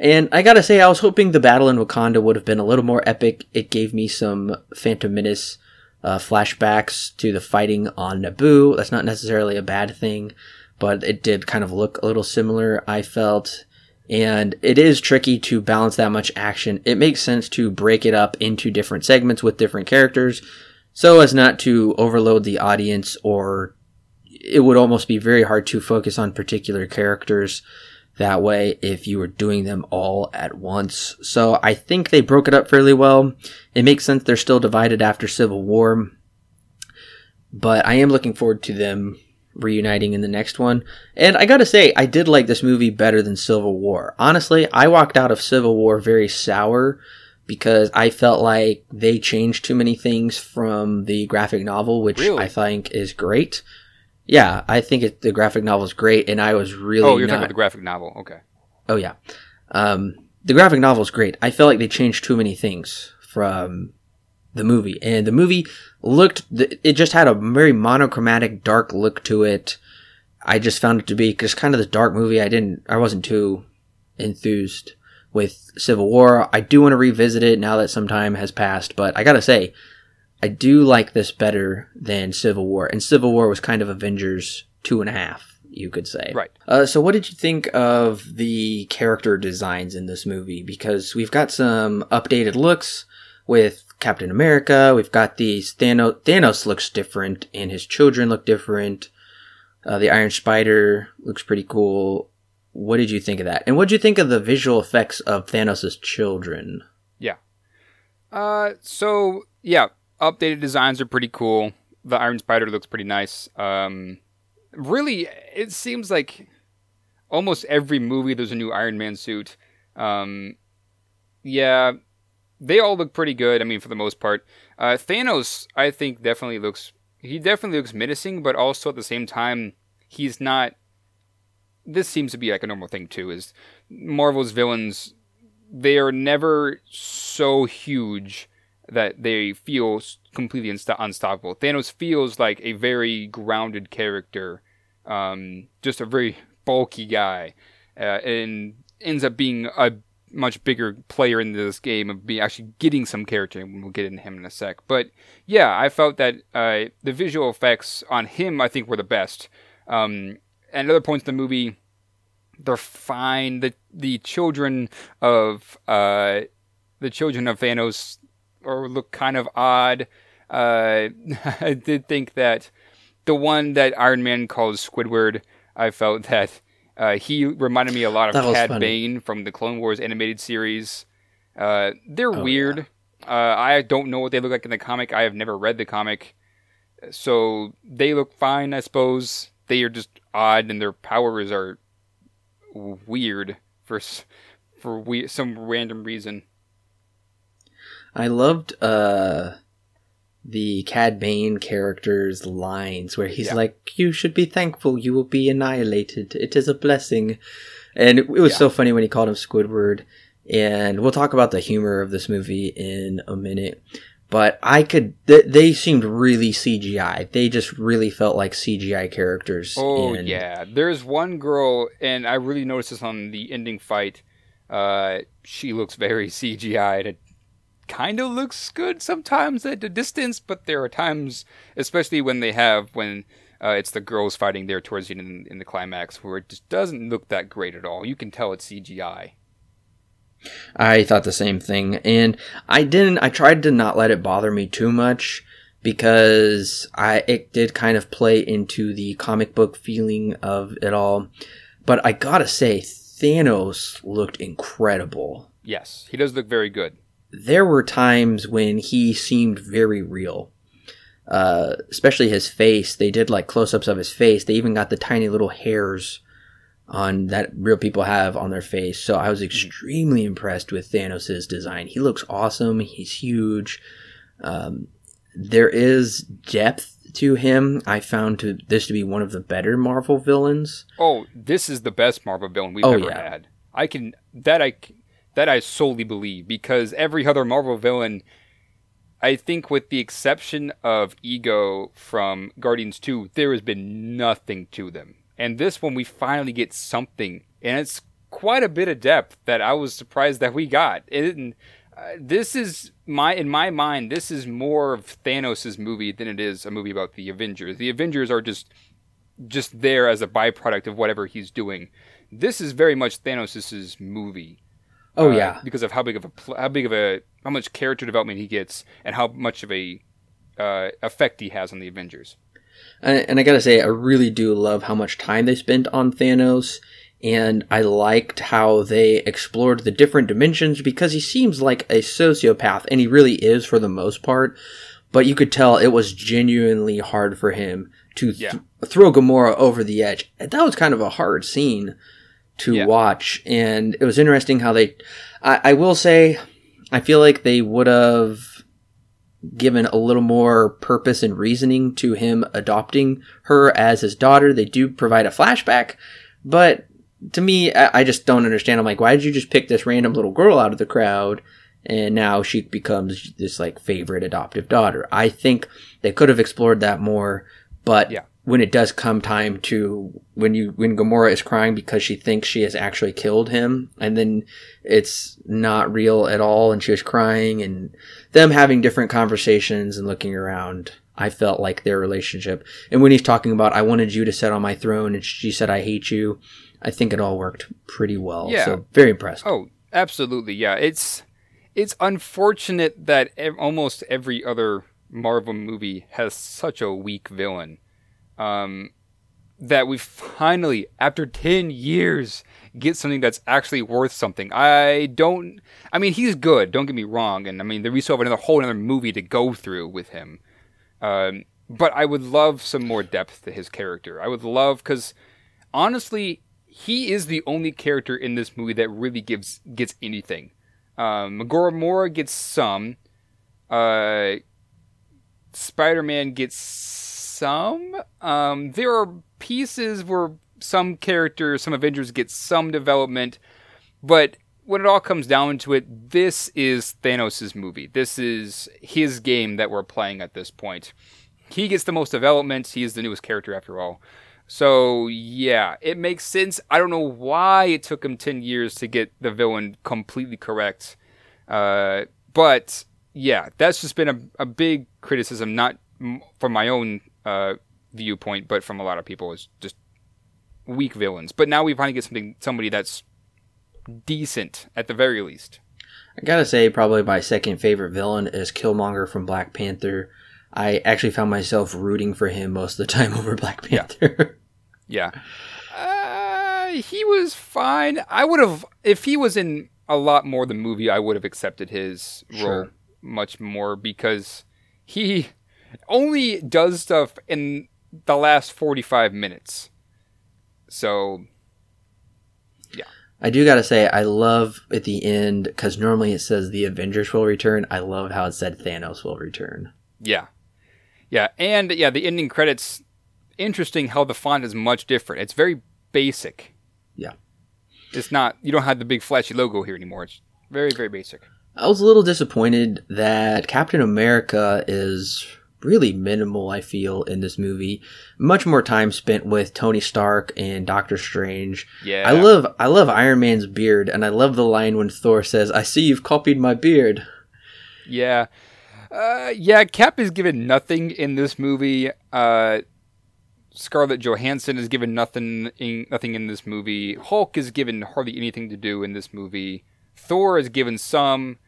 And I gotta say, I was hoping the battle in Wakanda would have been a little more epic. It gave me some Phantom Menace uh, flashbacks to the fighting on Naboo. That's not necessarily a bad thing, but it did kind of look a little similar, I felt. And it is tricky to balance that much action. It makes sense to break it up into different segments with different characters so as not to overload the audience or it would almost be very hard to focus on particular characters that way if you were doing them all at once. So I think they broke it up fairly well. It makes sense they're still divided after Civil War. But I am looking forward to them reuniting in the next one. And I gotta say, I did like this movie better than Civil War. Honestly, I walked out of Civil War very sour because I felt like they changed too many things from the graphic novel, which really? I think is great. Yeah, I think it, the graphic novel is great, and I was really. Oh, you're not... talking about the graphic novel, okay? Oh yeah, um, the graphic novel is great. I felt like they changed too many things from the movie, and the movie looked. It just had a very monochromatic, dark look to it. I just found it to be just kind of the dark movie. I didn't. I wasn't too enthused with Civil War. I do want to revisit it now that some time has passed, but I gotta say, I do like this better than Civil War, and Civil War was kind of Avengers two and a half, you could say. Right. Uh, so, what did you think of the character designs in this movie? Because we've got some updated looks with Captain America. We've got these Thanos. Thanos looks different, and his children look different. Uh, the Iron Spider looks pretty cool. What did you think of that? And what did you think of the visual effects of Thanos' children? Yeah. Uh, so yeah, updated designs are pretty cool. The Iron Spider looks pretty nice. Um, really, it seems like almost every movie there's a new Iron Man suit. Um, yeah, they all look pretty good. I mean, for the most part, uh, Thanos, I think, definitely looks. He definitely looks menacing, but also at the same time, he's not this seems to be like a normal thing too. Is Marvel's villains they are never so huge that they feel completely unstoppable. Thanos feels like a very grounded character, um, just a very bulky guy, uh, and ends up being a much bigger player in this game of be actually getting some character, and we'll get into him in a sec. But yeah, I felt that uh, the visual effects on him, I think, were the best. Um, and other points in the movie, they're fine. The the children of uh, the children of Thanos or look kind of odd. Uh, I did think that the one that Iron Man calls Squidward, I felt that uh, he reminded me a lot of Cad Bane from the Clone Wars animated series. Uh, they're oh, weird. Yeah. Uh, I don't know what they look like in the comic. I have never read the comic, so they look fine, I suppose they are just odd and their powers are weird for for we, some random reason. I loved uh the Cad Bane character's lines where he's yeah. like, "You should be thankful. You will be annihilated. It is a blessing." And it, it was yeah. so funny when he called him Squidward. And we'll talk about the humor of this movie in a minute but I could. Th- they seemed really CGI. They just really felt like CGI characters. Oh and... yeah, there's one girl, and I really noticed this on the ending fight. Uh, she looks very CGI. It kind of looks good sometimes at a distance, but there are times, especially when they have when uh, it's the girls fighting there towards the end in, in the climax, where it just doesn't look that great at all. You can tell it's CGI. I thought the same thing. And I didn't, I tried to not let it bother me too much because I, it did kind of play into the comic book feeling of it all. But I gotta say, Thanos looked incredible. Yes, he does look very good. There were times when he seemed very real. Uh, especially his face. They did like close ups of his face. They even got the tiny little hairs on that real people have on their face. So I was mm. extremely impressed with Thanos' design. He looks awesome. He's huge. Um, there is depth to him. I found to this to be one of the better Marvel villains. Oh, this is the best Marvel villain we've oh, ever yeah. had. I can that I that I solely believe because every other Marvel villain I think with the exception of Ego from Guardians 2, there has been nothing to them. And this one, we finally get something, and it's quite a bit of depth that I was surprised that we got. And uh, this is my in my mind, this is more of Thanos' movie than it is a movie about the Avengers. The Avengers are just just there as a byproduct of whatever he's doing. This is very much Thanos' movie. Oh uh, yeah, because of how big of a how big of a how much character development he gets and how much of a uh, effect he has on the Avengers. And I gotta say, I really do love how much time they spent on Thanos, and I liked how they explored the different dimensions because he seems like a sociopath, and he really is for the most part. But you could tell it was genuinely hard for him to th- yeah. throw Gamora over the edge. That was kind of a hard scene to yeah. watch, and it was interesting how they. I, I will say, I feel like they would have given a little more purpose and reasoning to him adopting her as his daughter. They do provide a flashback, but to me, I just don't understand. I'm like, why did you just pick this random little girl out of the crowd and now she becomes this like favorite adoptive daughter. I think they could have explored that more, but Yeah. When it does come time to when you when Gamora is crying because she thinks she has actually killed him, and then it's not real at all, and she was crying, and them having different conversations and looking around. I felt like their relationship, and when he's talking about "I wanted you to sit on my throne," and she said "I hate you," I think it all worked pretty well. Yeah. So very impressed. Oh, absolutely. Yeah, it's it's unfortunate that ev- almost every other Marvel movie has such a weak villain. Um, that we finally, after ten years, get something that's actually worth something. I don't. I mean, he's good. Don't get me wrong, and I mean, we still have another whole another movie to go through with him. Um, but I would love some more depth to his character. I would love because honestly, he is the only character in this movie that really gives gets anything. Um, Gamora gets some. Uh, Spider-Man gets some. Um, there are pieces where some characters, some Avengers get some development, but when it all comes down to it, this is Thanos' movie. This is his game that we're playing at this point. He gets the most development. He is the newest character after all. So yeah, it makes sense. I don't know why it took him ten years to get the villain completely correct, uh, but yeah, that's just been a, a big criticism, not from my own uh, viewpoint, but from a lot of people. Is just weak villains. But now we finally get something, somebody that's decent at the very least. I gotta say, probably my second favorite villain is Killmonger from Black Panther. I actually found myself rooting for him most of the time over Black Panther. Yeah. Uh, he was fine. I would have, if he was in a lot more the movie, I would have accepted his role much more because he only does stuff in the last 45 minutes. So, yeah. I do gotta say, I love at the end because normally it says the Avengers will return. I love how it said Thanos will return. yeah. Yeah. And yeah, the ending credits, interesting how the font is much different. It's very basic. Yeah. It's not, you don't have the big flashy logo here anymore. It's very, very basic. I was a little disappointed that Captain America is really minimal, I feel, in this movie. Much more time spent with Tony Stark and Doctor Strange. Yeah. I love I love Iron Man's beard, and I love the line when Thor says, I see you've copied my beard. Yeah. Uh, yeah, Cap is given nothing in this movie. Uh, Scarlett Johansson is given nothing in, nothing in this movie. Hulk is given hardly anything to do in this movie. Thor is given some.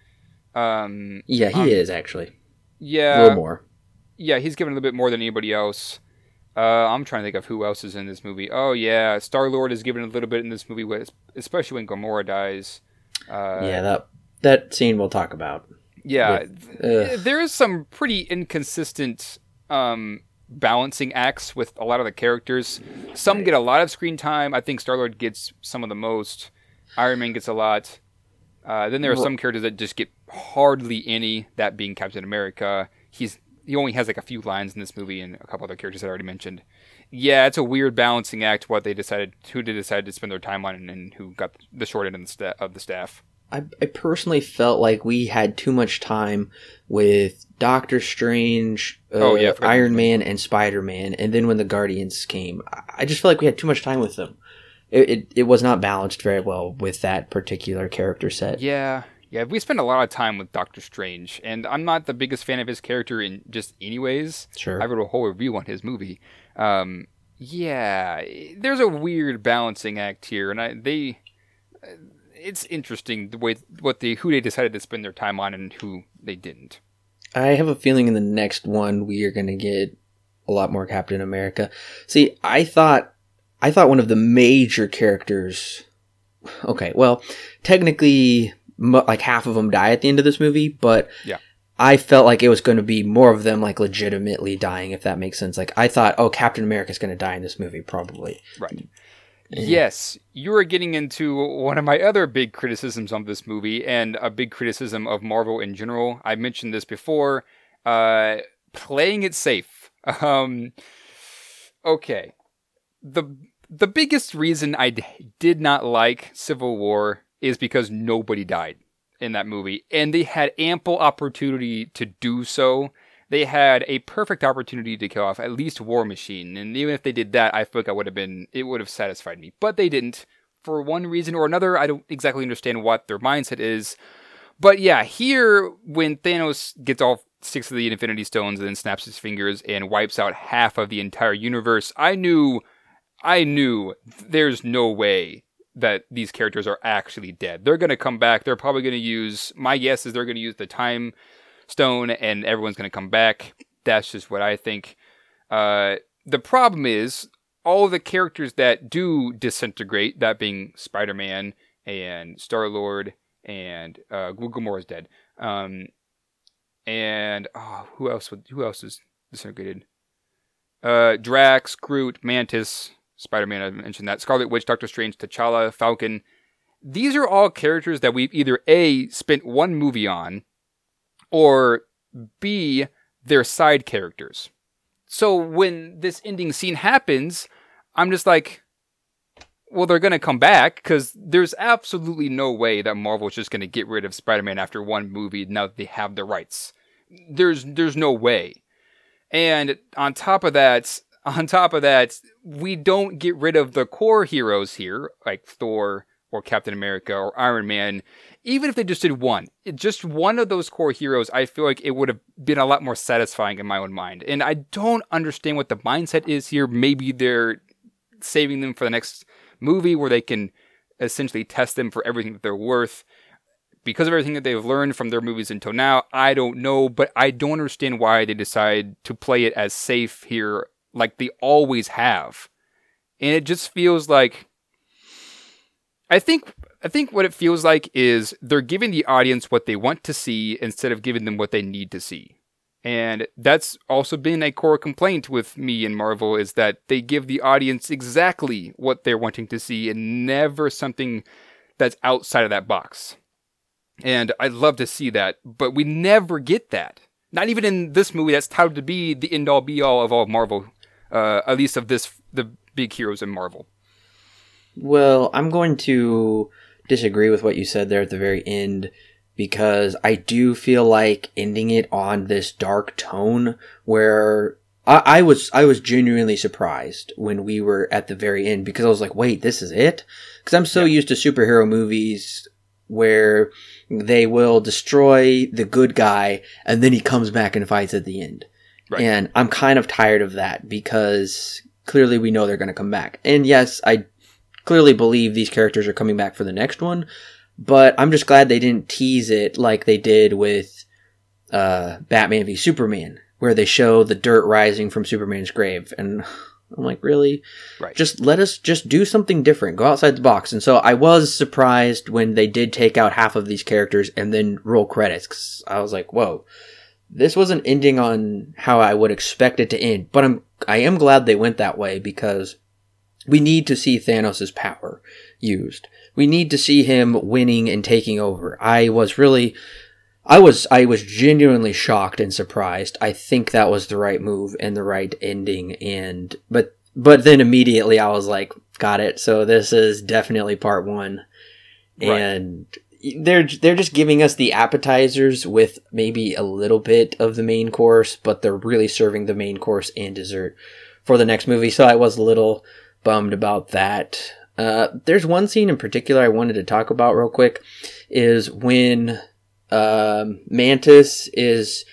Um, Yeah, he Um, is actually. Yeah, a little more. Yeah, he's given a little bit more than anybody else. Uh, I'm trying to think of who else is in this movie. Oh yeah, Star Lord is given a little bit in this movie, with- especially when Gamora dies. Uh, yeah, that that scene we'll talk about. Yeah, With- there is some pretty inconsistent um, balancing acts with a lot of the characters. Some get a lot of screen time. I think Star Lord gets some of the most. Iron Man gets a lot. Uh, then there are some characters that just get hardly any. That being Captain America. He's he only has like a few lines in this movie, and a couple other characters that I already mentioned. Yeah, it's a weird balancing act. What they decided, who they decided to spend their time on, and, and who got the short end of the, sta- of the staff. I, I personally felt like we had too much time with Doctor Strange, uh, Oh, yeah, to Iron Man, and Spider Man, and then when the Guardians came, I- I just felt like we had too much time with them. It, it, it was not balanced very well with that particular character set. Yeah, yeah. We spend a lot of time with Doctor Strange, and I'm not the biggest fan of his character in just anyways. Sure. I wrote a whole review on his movie. Um, yeah, there's a weird balancing act here, and I they. It's interesting the way what they who they decided to spend their time on and who they didn't. I have a feeling in the next one we are going to get a lot more Captain America. See, I thought I thought one of the major characters. Okay, well, technically, like half of them die at the end of this movie, but Yeah. I felt like it was going to be more of them like legitimately dying, if that makes sense. Like I thought, oh, Captain America's going to die in this movie, probably. Right. Yes, you are getting into one of my other big criticisms of this movie and a big criticism of Marvel in general. I mentioned this before. Uh, playing it safe. Um, okay. The the biggest reason I d- did not like Civil War is because nobody died. in that movie, and they had ample opportunity to do so. They had a perfect opportunity to kill off at least War Machine, and even if they did that, I like I would have been it would have satisfied me. But they didn't for one reason or another. I don't exactly understand what their mindset is. But yeah, here when Thanos gets all six of the Infinity Stones and then snaps his fingers and wipes out half of the entire universe, I knew, I knew there's no way that these characters are actually dead. They're going to come back. They're probably going to use, my guess is they're going to use the time stone and everyone's going to come back. That's just what I think. Uh, the problem is all the characters that do disintegrate, that being Spider Man and Star Lord and uh, Gamora is dead. Um, and oh, who else? Would, who else is disintegrated? Uh, Drax, Groot, Mantis, Spider Man. I mentioned that. Scarlet Witch, Doctor Strange, T'Challa, Falcon. These are all characters that we've either a spent one movie on, or b they're side characters. So when this ending scene happens, I'm just like, well, they're going to come back because there's absolutely no way that Marvel's just going to get rid of Spider-Man after one movie now that they have the rights. There's there's no way. And on top of that, on top of that, we don't get rid of the core heroes here, like Thor or Captain America or Iron Man. Even if they just did one, just one of those core heroes, I feel like it would have been a lot more satisfying in my own mind. And I don't understand what the mindset is here. Maybe they're saving them for the next movie where they can essentially test them for everything that they're worth. Because of everything that they've learned from their movies until now, I don't know, but I don't understand why they decide to play it as safe here like they always have. And it just feels like I think I think what it feels like is they're giving the audience what they want to see instead of giving them what they need to see. And that's also been a core complaint with me and Marvel is that they give the audience exactly what they're wanting to see and never something that's outside of that box. And I'd love to see that, but we never get that. Not even in this movie that's touted to be the end all be all of all of Marvel, uh, at least of this the big heroes in Marvel. Well, I'm going to disagree with what you said there at the very end because I do feel like ending it on this dark tone where I, I, was I was genuinely surprised when we were at the very end because I was like, wait, this is it? Because I'm so yeah. used to superhero movies where they will destroy the good guy and then he comes back and fights at the end. Right. And I'm kind of tired of that because clearly we know they're going to come back. And yes, I clearly believe these characters are coming back for the next one, but I'm just glad they didn't tease it like they did with uh, Batman v Superman, where they show the dirt rising from Superman's grave. And I'm like, really? Right. Just let us just do something different. Go outside the box. And so I was surprised when they did take out half of these characters and then roll credits. I was like, whoa, this wasn't ending on how I would expect it to end. But I'm, I am glad they went that way because we need to see Thanos' power used. We need to see him winning and taking over. I was really, I was, I was genuinely shocked and surprised. I think that was the right move and the right ending. And, but, but then immediately I was like, got it. So this is definitely part one. Right. And they're, they're just giving us the appetizers with maybe a little bit of the main course, but they're really serving the main course and dessert for the next movie. So I was a little bummed about that. Uh, there's one scene in particular I wanted to talk about real quick is when uh, Mantis is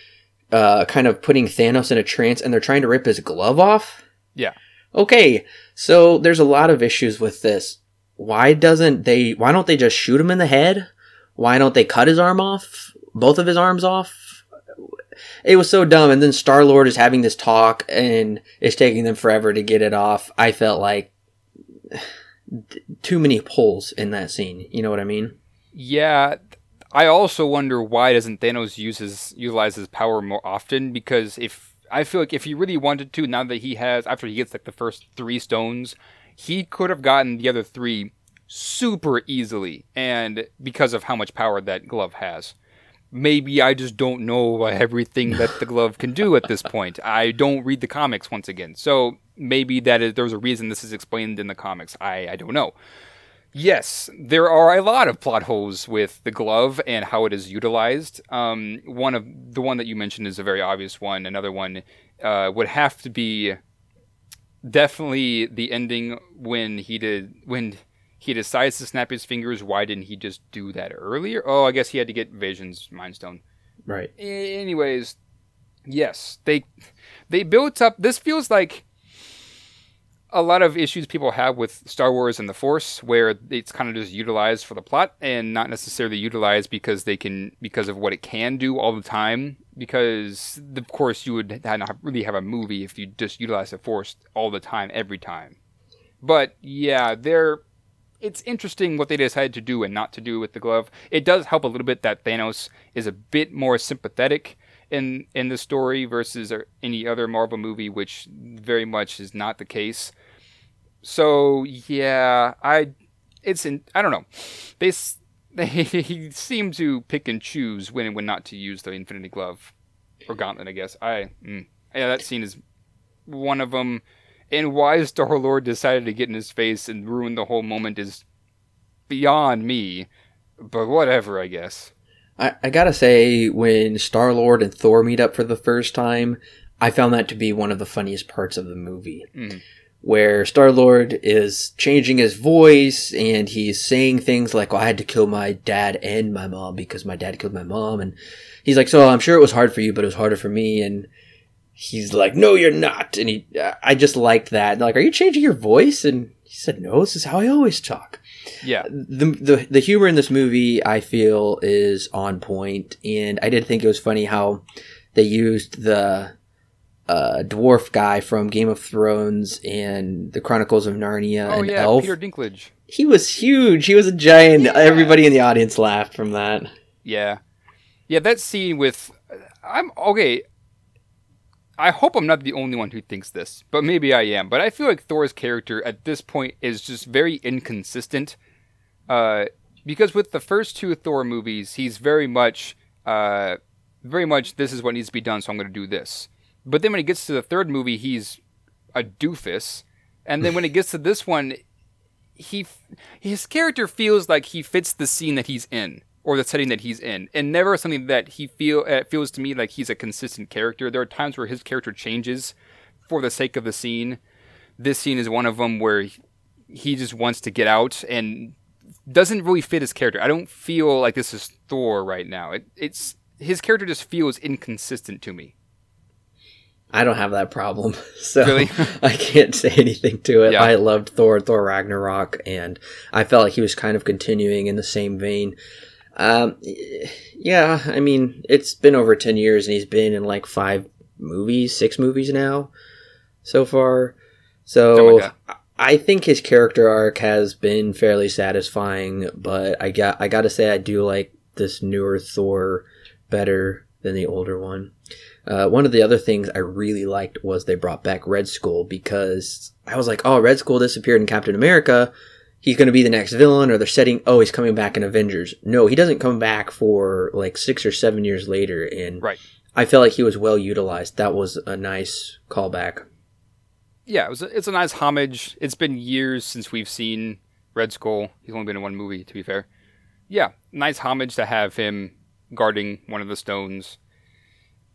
uh, kind of putting Thanos in a trance and they're trying to rip his glove off. Yeah. Okay, so there's a lot of issues with this. Why doesn't they? Why don't they just shoot him in the head? Why don't they cut his arm off? Both of his arms off? It was so dumb. And then Star Lord is having this talk and it's taking them forever to get it off. I felt like too many pulls in that scene. You know what I mean? Yeah. I also wonder why doesn't Thanos use his utilize his power more often? Because if I feel like if he really wanted to, now that he has after he gets like the first three stones, he could have gotten the other three super easily, and because of how much power that glove has. Maybe I just don't know everything that the glove can do at this point. I don't read the comics once again, so maybe that is there's a reason this is explained in the comics. I I don't know. Yes, there are a lot of plot holes with the glove and how it is utilized. Um, one of the one that you mentioned is a very obvious one. Another one uh, would have to be definitely the ending when he did when he decides to snap his fingers. Why didn't he just do that earlier? Oh, I guess he had to get Vision's Mind Stone. Right. Anyways, yes, they they built up. This feels like a lot of issues people have with Star Wars and the Force, where it's kind of just utilized for the plot and not necessarily utilized because they can because of what it can do all the time. Because of course you would not really have a movie if you just utilize the Force all the time, every time. But yeah, they're it's interesting what they decided to do and not to do with the glove. It does help a little bit that Thanos is a bit more sympathetic in in the story versus any other Marvel movie, which very much is not the case. So yeah, I it's in I don't know. They they he seem to pick and choose when and when not to use the Infinity Glove or Gauntlet. I guess I mm, yeah that scene is one of them. And why Star Lord decided to get in his face and ruin the whole moment is beyond me. But whatever, I guess. I, I gotta say, when Star Lord and Thor meet up for the first time, I found that to be one of the funniest parts of the movie. Mhm. Where Star Lord is changing his voice and he's saying things like, well, I had to kill my dad and my mom because my dad killed my mom. And he's like, So I'm sure it was hard for you, but it was harder for me. And he's like, No, you're not. And he, I just liked that. Like, are you changing your voice? And he said, No, this is how I always talk Yeah, the, the the humor in this movie I feel is on point, and I did think it was funny how they used the uh, dwarf guy from Game of Thrones and the Chronicles of Narnia oh and yeah, Elf. Peter Dinklage. He was huge. He was a giant. Yeah. Everybody in the audience laughed from that. Yeah, yeah. That scene with I'm okay. I hope I'm not the only one who thinks this, but maybe I am. But I feel like Thor's character at this point is just very inconsistent. Uh, because with the first two Thor movies, he's very much, uh, very much this is what needs to be done, so I'm going to do this. But then when he gets to the third movie, he's a doofus, and then when it gets to this one, he his character feels like he fits the scene that he's in or the setting that he's in, and never something that he feel uh, feels to me like he's a consistent character. There are times where his character changes for the sake of the scene. This scene is one of them where he- he just wants to get out and doesn't really fit his character. I don't feel like this is Thor right now. It, it's his character just feels inconsistent to me. I don't have that problem, so Really? I can't say anything to it. Yeah. I loved Thor, Thor Ragnarok, and I felt like he was kind of continuing in the same vein. Um, yeah, I mean, it's been over ten years, and he's been in like five movies, six movies now, so far. So I- I think his character arc has been fairly satisfying, but I got I got to say I do like this newer Thor better than the older one. Uh, one of the other things I really liked was they brought back Red Skull because I was like, oh, Red Skull disappeared in Captain America. He's going to be the next villain, or they're setting, oh, he's coming back in Avengers. No, he doesn't come back for like six or seven years later. And Right. I felt like he was well utilized. That was a nice callback. Yeah, it was a, it's a nice homage. It's been years since we've seen Red Skull. He's only been in one movie, to be fair. Yeah, nice homage to have him guarding one of the stones,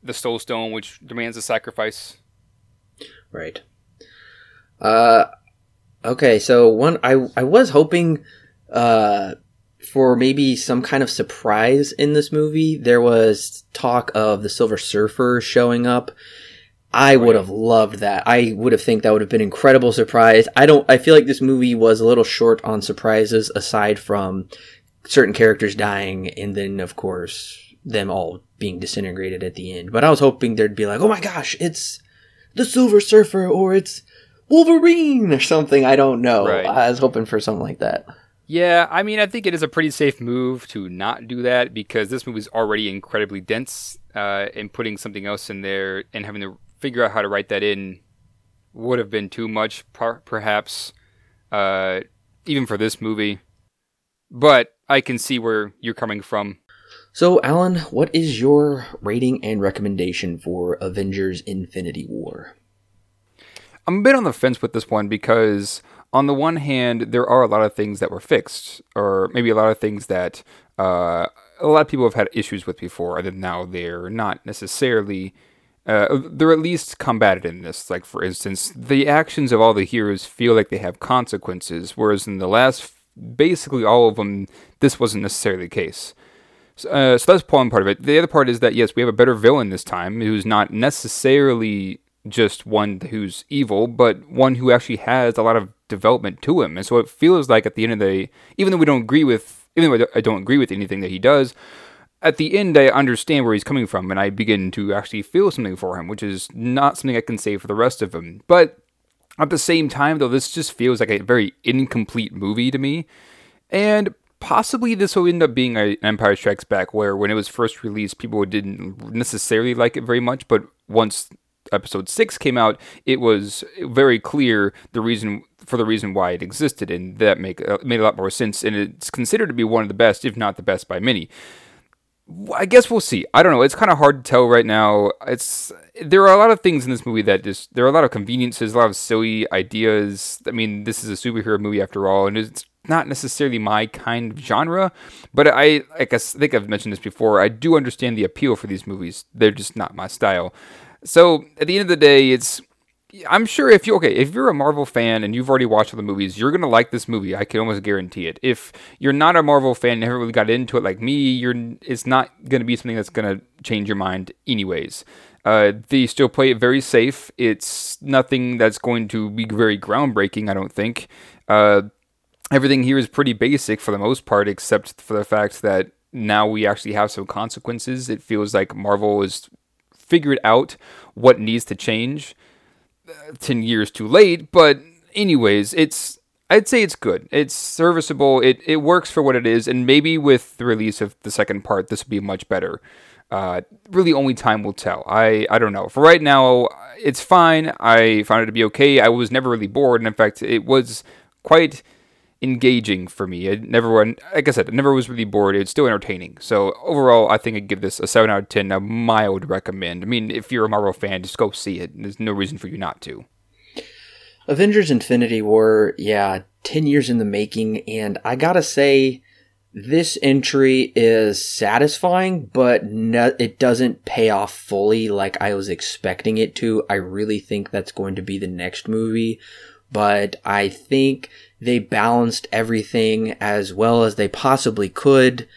the Soul Stone, which demands a sacrifice. Right. Uh, okay. So one, I I was hoping, uh, for maybe some kind of surprise in this movie. There was talk of the Silver Surfer showing up. I would have loved that. I would have think that would have been incredible surprise. I don't. I feel like this movie was a little short on surprises, aside from certain characters dying, and then of course them all being disintegrated at the end. But I was hoping there'd be like, oh my gosh, it's the Silver Surfer or it's Wolverine or something. I don't know. Right. I was hoping for something like that. Yeah, I mean, I think it is a pretty safe move to not do that because this movie's already incredibly dense, uh, and putting something else in there and having to figure out how to write that in would have been too much, per- perhaps, uh, even for this movie. But I can see where you're coming from. So, Alan, what is your rating and recommendation for Avengers Infinity War? I'm a bit on the fence with this one because on the one hand, there are a lot of things that were fixed, or maybe a lot of things that uh, a lot of people have had issues with before, and now they're not necessarily. Uh, they're at least combated in this. Like, for instance, the actions of all the heroes feel like they have consequences, whereas in the last, basically all of them, this wasn't necessarily the case. Uh, so that's one part of it. The other part is that yes, we have a better villain this time, who's not necessarily just one who's evil, but one who actually has a lot of development to him. And so it feels like at the end of the day, even though we don't agree with, even though I don't agree with anything that he does, at the end I understand where he's coming from, and I begin to actually feel something for him, which is not something I can say for the rest of him. But at the same time, though, this just feels like a very incomplete movie to me. And possibly this will end up being an Empire Strikes Back, where when it was first released, people didn't necessarily like it very much, but once episode six came out, it was very clear the reason for the reason why it existed, and that make uh, made a lot more sense. And it's considered to be one of the best, if not the best, by many. I guess we'll see. I don't know. It's kind of hard to tell right now. It's there are a lot of things in this movie that just there are a lot of conveniences, a lot of silly ideas. I mean, this is a superhero movie after all, and it's not necessarily my kind of genre, but I, guess I think I've mentioned this before. I do understand the appeal for these movies. They're just not my style. So at the end of the day, it's I'm sure if you okay, if you're a Marvel fan and you've already watched all the movies, you're gonna like this movie. I can almost guarantee it. If you're not a Marvel fan, and never really got into it like me, you're it's not gonna be something that's gonna change your mind anyways. Uh, they still play it very safe. It's nothing that's going to be very groundbreaking. I don't think. Uh, everything here is pretty basic for the most part, except for the fact that now we actually have some consequences. It feels like Marvel is figured out what needs to change. Uh, 10 years too late, but anyways, it's I'd say it's good. It's serviceable. It it works for what it is, and maybe with the release of the second part, this will be much better. Uh, really, only time will tell. I I don't know. For right now, it's fine. I found it to be okay. I was never really bored, and in fact, it was quite engaging for me. I never went, like I said, I never was really bored. It's still entertaining. So overall, I think I'd give this a 7 out of 10, a mild recommend. I mean, if you're a Marvel fan, just go see it. There's no reason for you not to. Avengers Infinity War, yeah, 10 years in the making, and I gotta say, this entry is satisfying, but no, it doesn't pay off fully like I was expecting it to. I really think that's going to be the next movie, but I think they balanced everything as well as they possibly could.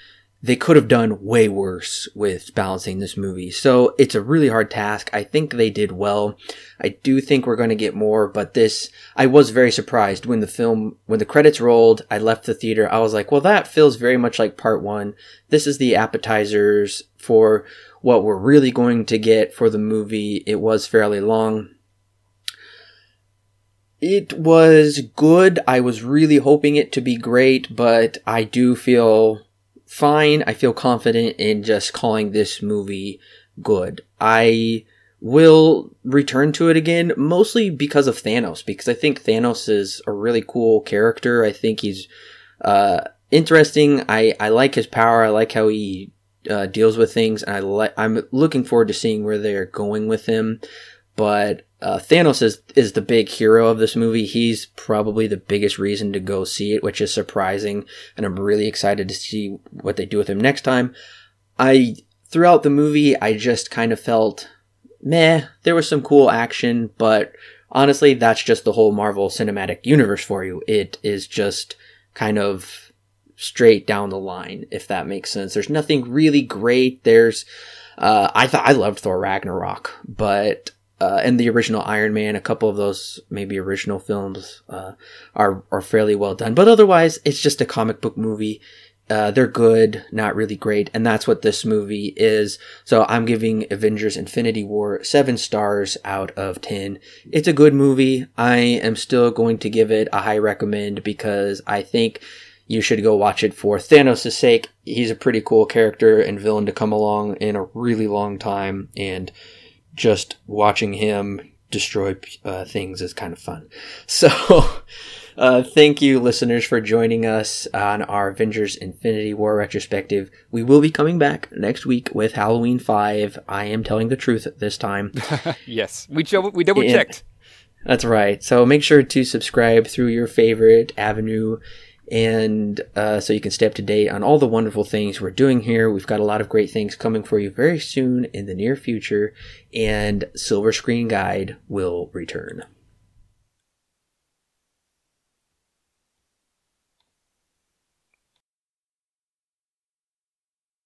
They could have done way worse with balancing this movie. So it's a really hard task. I think they did well. I do think we're going to get more, but this, I was very surprised when the film, when the credits rolled, I left the theater. I was like, well, that feels very much like part one. This is the appetizers for what we're really going to get for the movie. It was fairly long. It was good. I was really hoping it to be great, but I do feel fine. I feel confident in just calling this movie good. I will return to it again, mostly because of Thanos, because I think Thanos is a really cool character. I think he's uh, interesting. I, I like his power. I like how he uh, deals with things, and I like. I'm looking forward to seeing where they're going with him. But uh, Thanos is is the big hero of this movie. He's probably the biggest reason to go see it, which is surprising, and I'm really excited to see what they do with him next time. I throughout the movie, I just kind of felt meh. There was some cool action, but honestly, that's just the whole Marvel Cinematic Universe for you. It is just kind of straight down the line, if that makes sense. There's nothing really great. There's uh, I thought I loved Thor Ragnarok, but uh, and the original Iron Man, a couple of those maybe original films uh, are are fairly well done. But otherwise, it's just a comic book movie. Uh, they're good, not really great, and that's what this movie is. So I'm giving Avengers: Infinity War seven stars out of ten. It's a good movie. I am still going to give it a high recommend because I think you should go watch it for Thanos' sake. He's a pretty cool character and villain to come along in a really long time, and just watching him destroy uh, things is kind of fun. So, uh, thank you, listeners, for joining us on our Avengers Infinity War retrospective. We will be coming back next week with Halloween 5. I am telling the truth this time. yes, we, we double checked. That's right. So make sure to subscribe through your favorite avenue and uh, so you can stay up to date on all the wonderful things we're doing here. We've got a lot of great things coming for you very soon in the near future, and Silver Screen Guide will return.